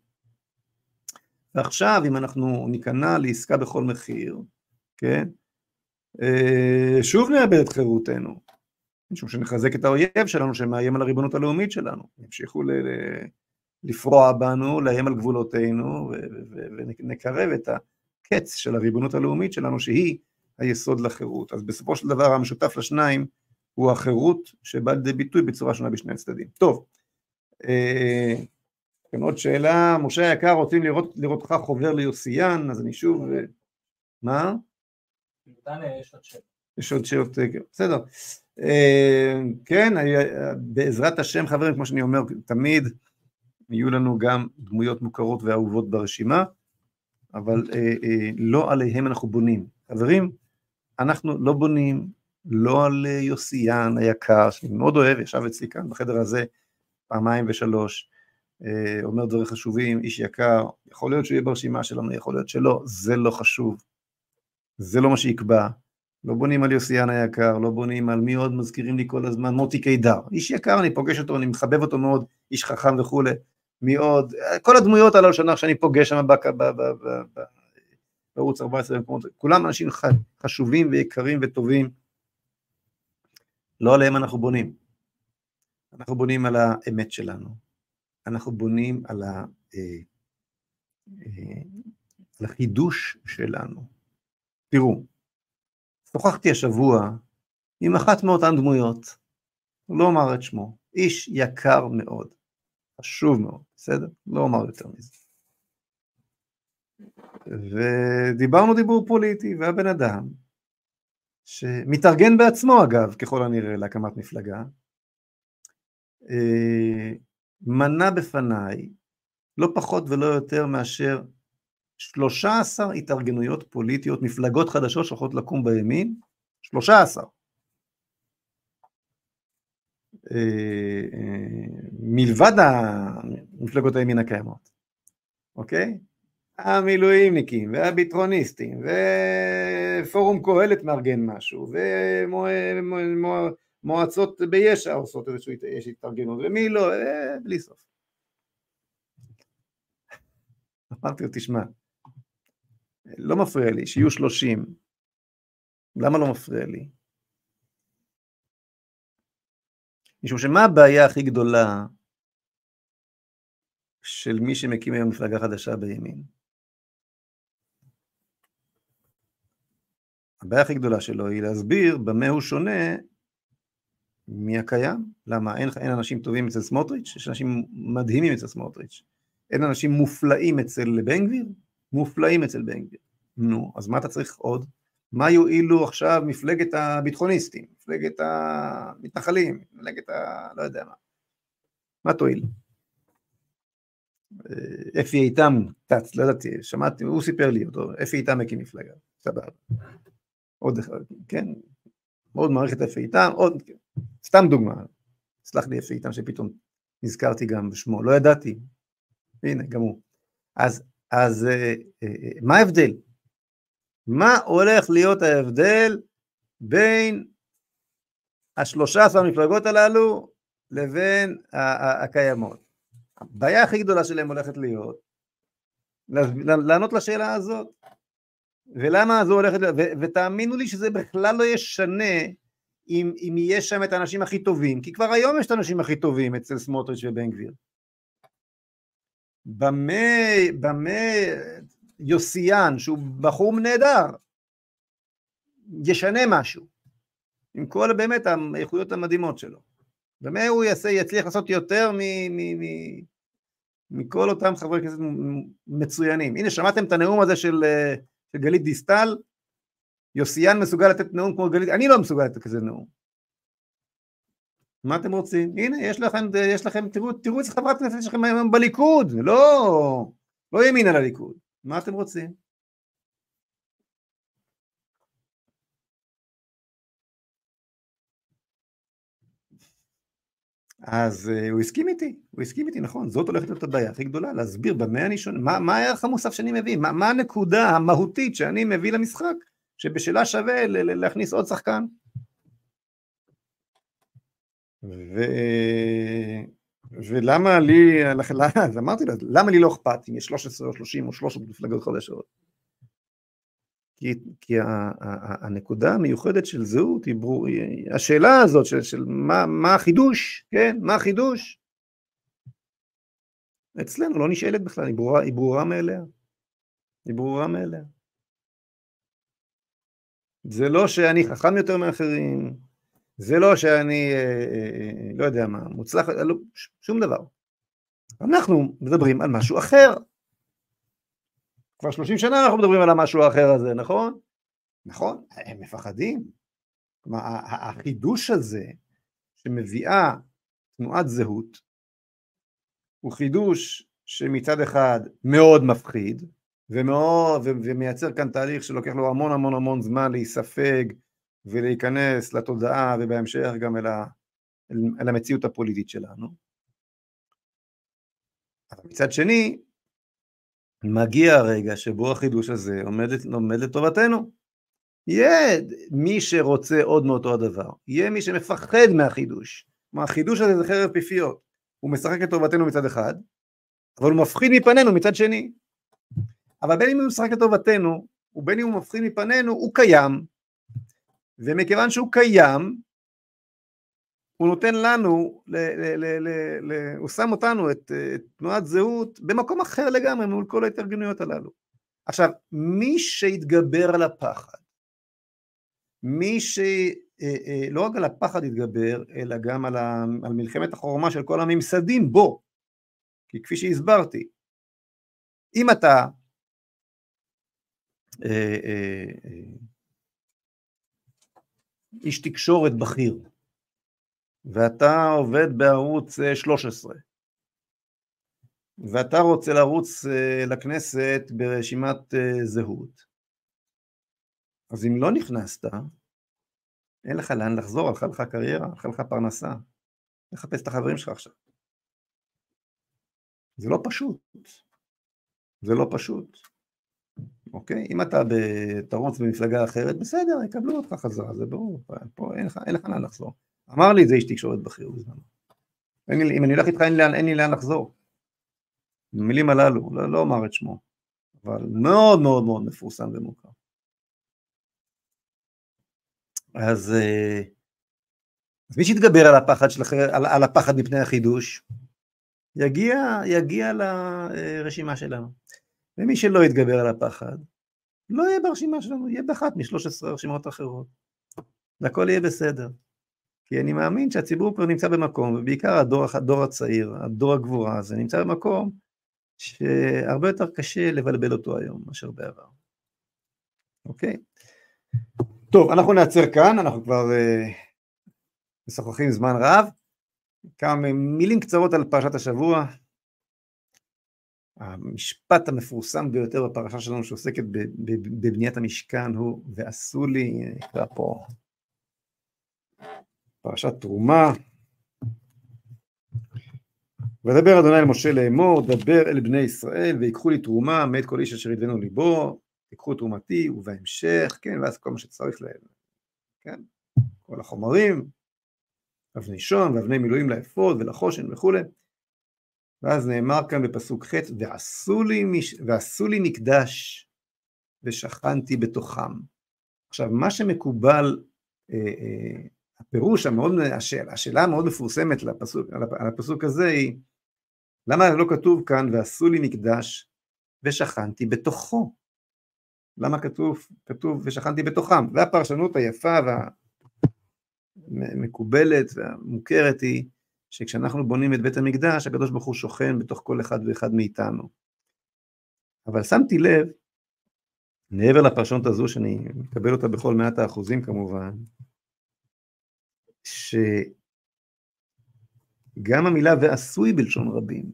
ועכשיו אם אנחנו ניכנע לעסקה בכל מחיר, כן, אה, שוב נאבד את חירותנו, משום שנחזק את האויב שלנו שמאיים על הריבונות הלאומית שלנו, ימשיכו ל- לפרוע בנו, לאיים על גבולותינו, ונקרב את הקץ של הריבונות הלאומית שלנו, שהיא היסוד לחירות. אז בסופו של דבר המשותף לשניים הוא החירות שבא לידי ביטוי בצורה שונה בשני הצדדים. טוב, כן, עוד שאלה, משה היקר, רוצים לראות, לראותך חובר ליוסיאן, אז אני שוב, אה, מה? יש עוד שאלות, אה, בסדר. כן, בעזרת השם חברים, כמו שאני אומר תמיד, יהיו לנו גם דמויות מוכרות ואהובות ברשימה, אבל לא עליהם אנחנו בונים. חברים, אנחנו לא בונים לא על אה, יוסיאן היקר, שאני מאוד אוהב, ישב אצלי כאן בחדר הזה פעמיים ושלוש, אה, אומר דברים חשובים, איש יקר, יכול להיות שהוא יהיה ברשימה שלנו, יכול להיות שלא, זה לא חשוב, זה לא מה שיקבע, לא בונים על יוסיאן היקר, לא בונים על מי עוד מזכירים לי כל הזמן, מוטי קידר, איש יקר, אני פוגש אותו, אני מחבב אותו מאוד, איש חכם וכולי, מי עוד, כל הדמויות הללו שאני פוגש שם בערוץ 14 במקומות, כולם אנשים חשובים ויקרים וטובים, לא עליהם אנחנו בונים. אנחנו בונים על האמת שלנו, אנחנו בונים על, ה, אה, אה, על החידוש שלנו. תראו, שוחחתי השבוע עם אחת מאותן דמויות, לא אומר את שמו, איש יקר מאוד, חשוב מאוד, בסדר? לא אומר יותר מזה. ודיברנו דיבור פוליטי, והבן אדם שמתארגן בעצמו אגב, ככל הנראה, להקמת מפלגה, אה, מנה בפניי לא פחות ולא יותר מאשר 13 התארגנויות פוליטיות, מפלגות חדשות שהולכות לקום בימין, 13. אה, אה, מלבד מפלגות הימין הקיימות, אוקיי? המילואימניקים והביטרוניסטים ופורום קהלת מארגן משהו ומועצות ביש"ע עושות איזושהי התארגנות ומי לא, אה, בלי סוף. אמרתי לו, תשמע, לא מפריע לי, שיהיו שלושים, למה לא מפריע לי? משום שמה הבעיה הכי גדולה של מי שמקים היום מפלגה חדשה בימין? הבעיה הכי גדולה שלו היא להסביר במה הוא שונה מהקיים. למה? אין, אין אנשים טובים אצל סמוטריץ'? יש אנשים מדהימים אצל סמוטריץ'. אין אנשים מופלאים אצל בן גביר? מופלאים אצל בן גביר. נו, אז מה אתה צריך עוד? מה יועילו עכשיו מפלגת הביטחוניסטים, מפלגת המתנחלים, מפלגת ה... לא יודע מה. מה תועיל? אפי איתם טץ, לא ידעתי, שמעתי, הוא סיפר לי אותו, אפי איתם הקים מפלגה, סבבה. עוד אחד, כן, מאוד מעריך את אפי איתם, עוד, סתם דוגמה, סלח לי אפי איתם שפתאום נזכרתי גם בשמו, לא ידעתי. הנה, גם הוא. אז, אז אה, אה, מה ההבדל? מה הולך להיות ההבדל בין השלושה עשר המפלגות הללו לבין הקיימות? הבעיה הכי גדולה שלהם הולכת להיות לענות לשאלה הזאת. ולמה זו הולכת להיות, ותאמינו לי שזה בכלל לא ישנה אם, אם יש שם את האנשים הכי טובים, כי כבר היום יש את האנשים הכי טובים אצל סמוטריץ' ובן גביר. במה, במה יוסיאן, שהוא בחור נהדר, ישנה משהו, עם כל באמת האיכויות המדהימות שלו. במה הוא יעשה, יצליח לעשות יותר מ, מ, מ, מכל אותם חברי כנסת מצוינים. הנה, שמעתם את הנאום הזה של, של גלית דיסטל? יוסיאן מסוגל לתת נאום כמו גלית, אני לא מסוגל לתת כזה נאום. מה אתם רוצים? הנה, יש לכם, יש לכם, תראו, תראו את חברת הכנסת שלכם היום בליכוד, לא, לא ימין על הליכוד. מה אתם רוצים? אז uh, הוא הסכים איתי, הוא הסכים איתי, נכון, זאת הולכת להיות הבעיה הכי גדולה, להסביר במה אני שונה, מה, מה הערך המוסף שאני מביא, מה, מה הנקודה המהותית שאני מביא למשחק, שבשלה שווה להכניס עוד שחקן. ו... ולמה לי, אז אמרתי לו, למה לי לא אכפת אם יש 13 או 30 או 300 מפלגות חדשות? כי, כי ה, ה, ה, הנקודה המיוחדת של זהות היא ברור, השאלה הזאת של, של מה, מה החידוש, כן, מה החידוש, אצלנו לא נשאלת בכלל, היא ברורה, היא ברורה מאליה, היא ברורה מאליה. זה לא שאני חכם יותר מאחרים, זה לא שאני, אה, אה, אה, לא יודע מה, מוצלח, לא, שום דבר. אנחנו מדברים על משהו אחר. כבר 30 שנה אנחנו מדברים על המשהו האחר הזה, נכון? נכון, הם מפחדים. כלומר, החידוש הזה שמביאה תנועת זהות הוא חידוש שמצד אחד מאוד מפחיד ומאוד, ומייצר כאן תהליך שלוקח לו המון המון המון זמן להיספג ולהיכנס לתודעה ובהמשך גם אל, ה, אל, אל המציאות הפוליטית שלנו. אבל מצד שני, מגיע הרגע שבו החידוש הזה עומד, עומד לטובתנו. יהיה מי שרוצה עוד מאותו הדבר, יהיה מי שמפחד מהחידוש. כלומר, החידוש הזה זה חרב פיפיות. הוא משחק לטובתנו מצד אחד, אבל הוא מפחיד מפנינו מצד שני. אבל בין אם הוא משחק לטובתנו, ובין אם הוא מפחיד מפנינו, הוא קיים, ומכיוון שהוא קיים, הוא נותן לנו, ל, ל, ל, ל, ל, הוא שם אותנו, את, את תנועת זהות, במקום אחר לגמרי מול כל ההתארגנויות הללו. עכשיו, מי שיתגבר על הפחד, מי שלא אה, אה, רק על הפחד יתגבר, אלא גם על, ה, על מלחמת החורמה של כל הממסדים בו, כי כפי שהסברתי, אם אתה אה, איש תקשורת בכיר, ואתה עובד בערוץ 13, ואתה רוצה לרוץ לכנסת ברשימת זהות, אז אם לא נכנסת, אין לך לאן לחזור, הלכה לך קריירה, הלכה לך פרנסה, לחפש את החברים שלך עכשיו. זה לא פשוט, זה לא פשוט, אוקיי? אם אתה תרוץ במפלגה אחרת, בסדר, יקבלו אותך חזרה, זה ברור, פה אין לך לאן לחזור. אמר לי את זה איש תקשורת בכיר בזמנו. אם אני הולך איתך אין לי, אין לי לאן לחזור. המילים הללו, לא, לא אומר את שמו, אבל מאוד מאוד מאוד מפורסם ומוכר. אז, אה, אז מי שיתגבר על הפחד, של, על, על הפחד מפני החידוש, יגיע, יגיע לרשימה שלנו. ומי שלא יתגבר על הפחד, לא יהיה ברשימה שלנו, יהיה באחת משלוש עשרה רשימות אחרות. והכל יהיה בסדר. כי אני מאמין שהציבור כבר נמצא במקום, ובעיקר הדור, הדור הצעיר, הדור הגבורה הזה, נמצא במקום שהרבה יותר קשה לבלבל אותו היום מאשר בעבר. אוקיי? טוב, אנחנו נעצר כאן, אנחנו כבר uh, משוחחים זמן רב. כמה מילים קצרות על פרשת השבוע. המשפט המפורסם ביותר בפרשה שלנו שעוסקת בבניית המשכן הוא ועשו לי, נקרא פה פרשת תרומה, ודבר אדוני אל משה לאמור, דבר אל בני ישראל, ויקחו לי תרומה מאת כל איש אשר ידבנו ליבו, ייקחו תרומתי, ובהמשך, כן, ואז כל מה שצריך להם, כן, כל החומרים, אבני שון ואבני מילואים לאפוד ולחושן וכולי. ואז נאמר כאן בפסוק ח' ועשו לי, מש... ועשו לי מקדש ושכנתי בתוכם. עכשיו מה שמקובל, אה, אה, הפירוש המאוד, השאלה, השאלה המאוד מפורסמת לפסוק, על הפסוק הזה היא למה לא כתוב כאן ועשו לי מקדש ושכנתי בתוכו? למה כתוב, כתוב ושכנתי בתוכם? והפרשנות היפה והמקובלת והמוכרת היא שכשאנחנו בונים את בית המקדש, הקדוש ברוך הוא שוכן בתוך כל אחד ואחד מאיתנו. אבל שמתי לב, מעבר לפרשנות הזו, שאני מקבל אותה בכל מעט האחוזים כמובן, שגם המילה ועשוי בלשון רבים,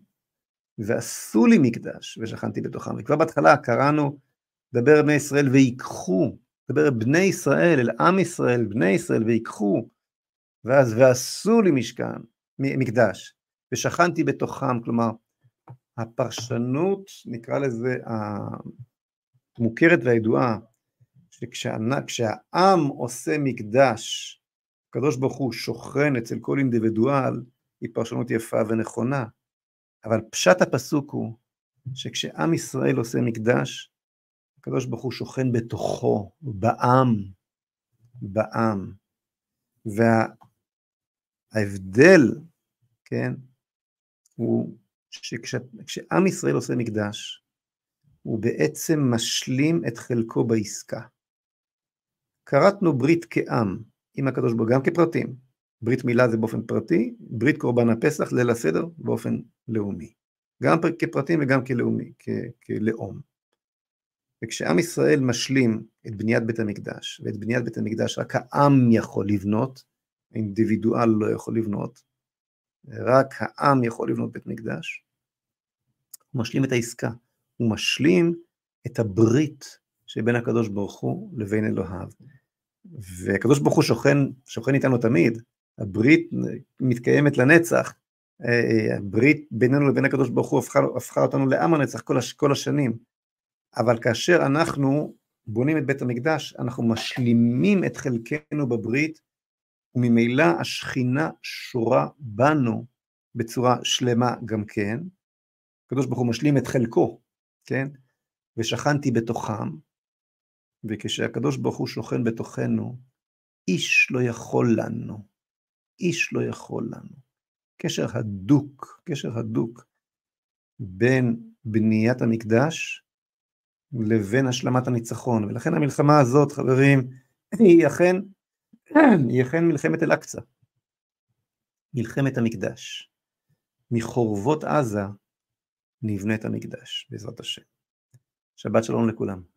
ועשו לי מקדש ושכנתי בתוכם, וכבר בהתחלה קראנו, דבר בני ישראל ויקחו, דבר בני ישראל אל עם ישראל, בני ישראל ויקחו, ואז ועשו לי משכן, מקדש, ושכנתי בתוכם, כלומר, הפרשנות, נקרא לזה, המוכרת והידועה, שכשהעם עושה מקדש, הקדוש ברוך הוא שוכן אצל כל אינדיבידואל, היא פרשנות יפה ונכונה, אבל פשט הפסוק הוא שכשעם ישראל עושה מקדש, הקדוש ברוך הוא שוכן בתוכו, בעם, בעם. וה, ההבדל, כן, הוא שכשעם ישראל עושה מקדש, הוא בעצם משלים את חלקו בעסקה. כרתנו ברית כעם עם הקדוש ברוך הוא, גם כפרטים. ברית מילה זה באופן פרטי, ברית קורבן הפסח, ליל הסדר, באופן לאומי. גם כפרטים וגם כלאומי, כ- כלאום. וכשעם ישראל משלים את בניית בית המקדש, ואת בניית בית המקדש רק העם יכול לבנות, האינדיבידואל לא יכול לבנות, רק העם יכול לבנות בית מקדש, הוא משלים את העסקה, הוא משלים את הברית שבין הקדוש ברוך הוא לבין אלוהיו. והקדוש ברוך הוא שוכן, שוכן איתנו תמיד, הברית מתקיימת לנצח, הברית בינינו לבין הקדוש ברוך הוא הפכה, הפכה אותנו לעם הנצח כל, הש, כל השנים, אבל כאשר אנחנו בונים את בית המקדש, אנחנו משלימים את חלקנו בברית וממילא השכינה שורה בנו בצורה שלמה גם כן, הקדוש ברוך הוא משלים את חלקו, כן? ושכנתי בתוכם, וכשהקדוש ברוך הוא שוכן בתוכנו, איש לא יכול לנו, איש לא יכול לנו. קשר הדוק, קשר הדוק בין בניית המקדש לבין השלמת הניצחון, ולכן המלחמה הזאת, חברים, היא אכן היא אכן מלחמת אל-אקצא, מלחמת המקדש. מחורבות עזה נבנה את המקדש, בעזרת השם. שבת שלום לכולם.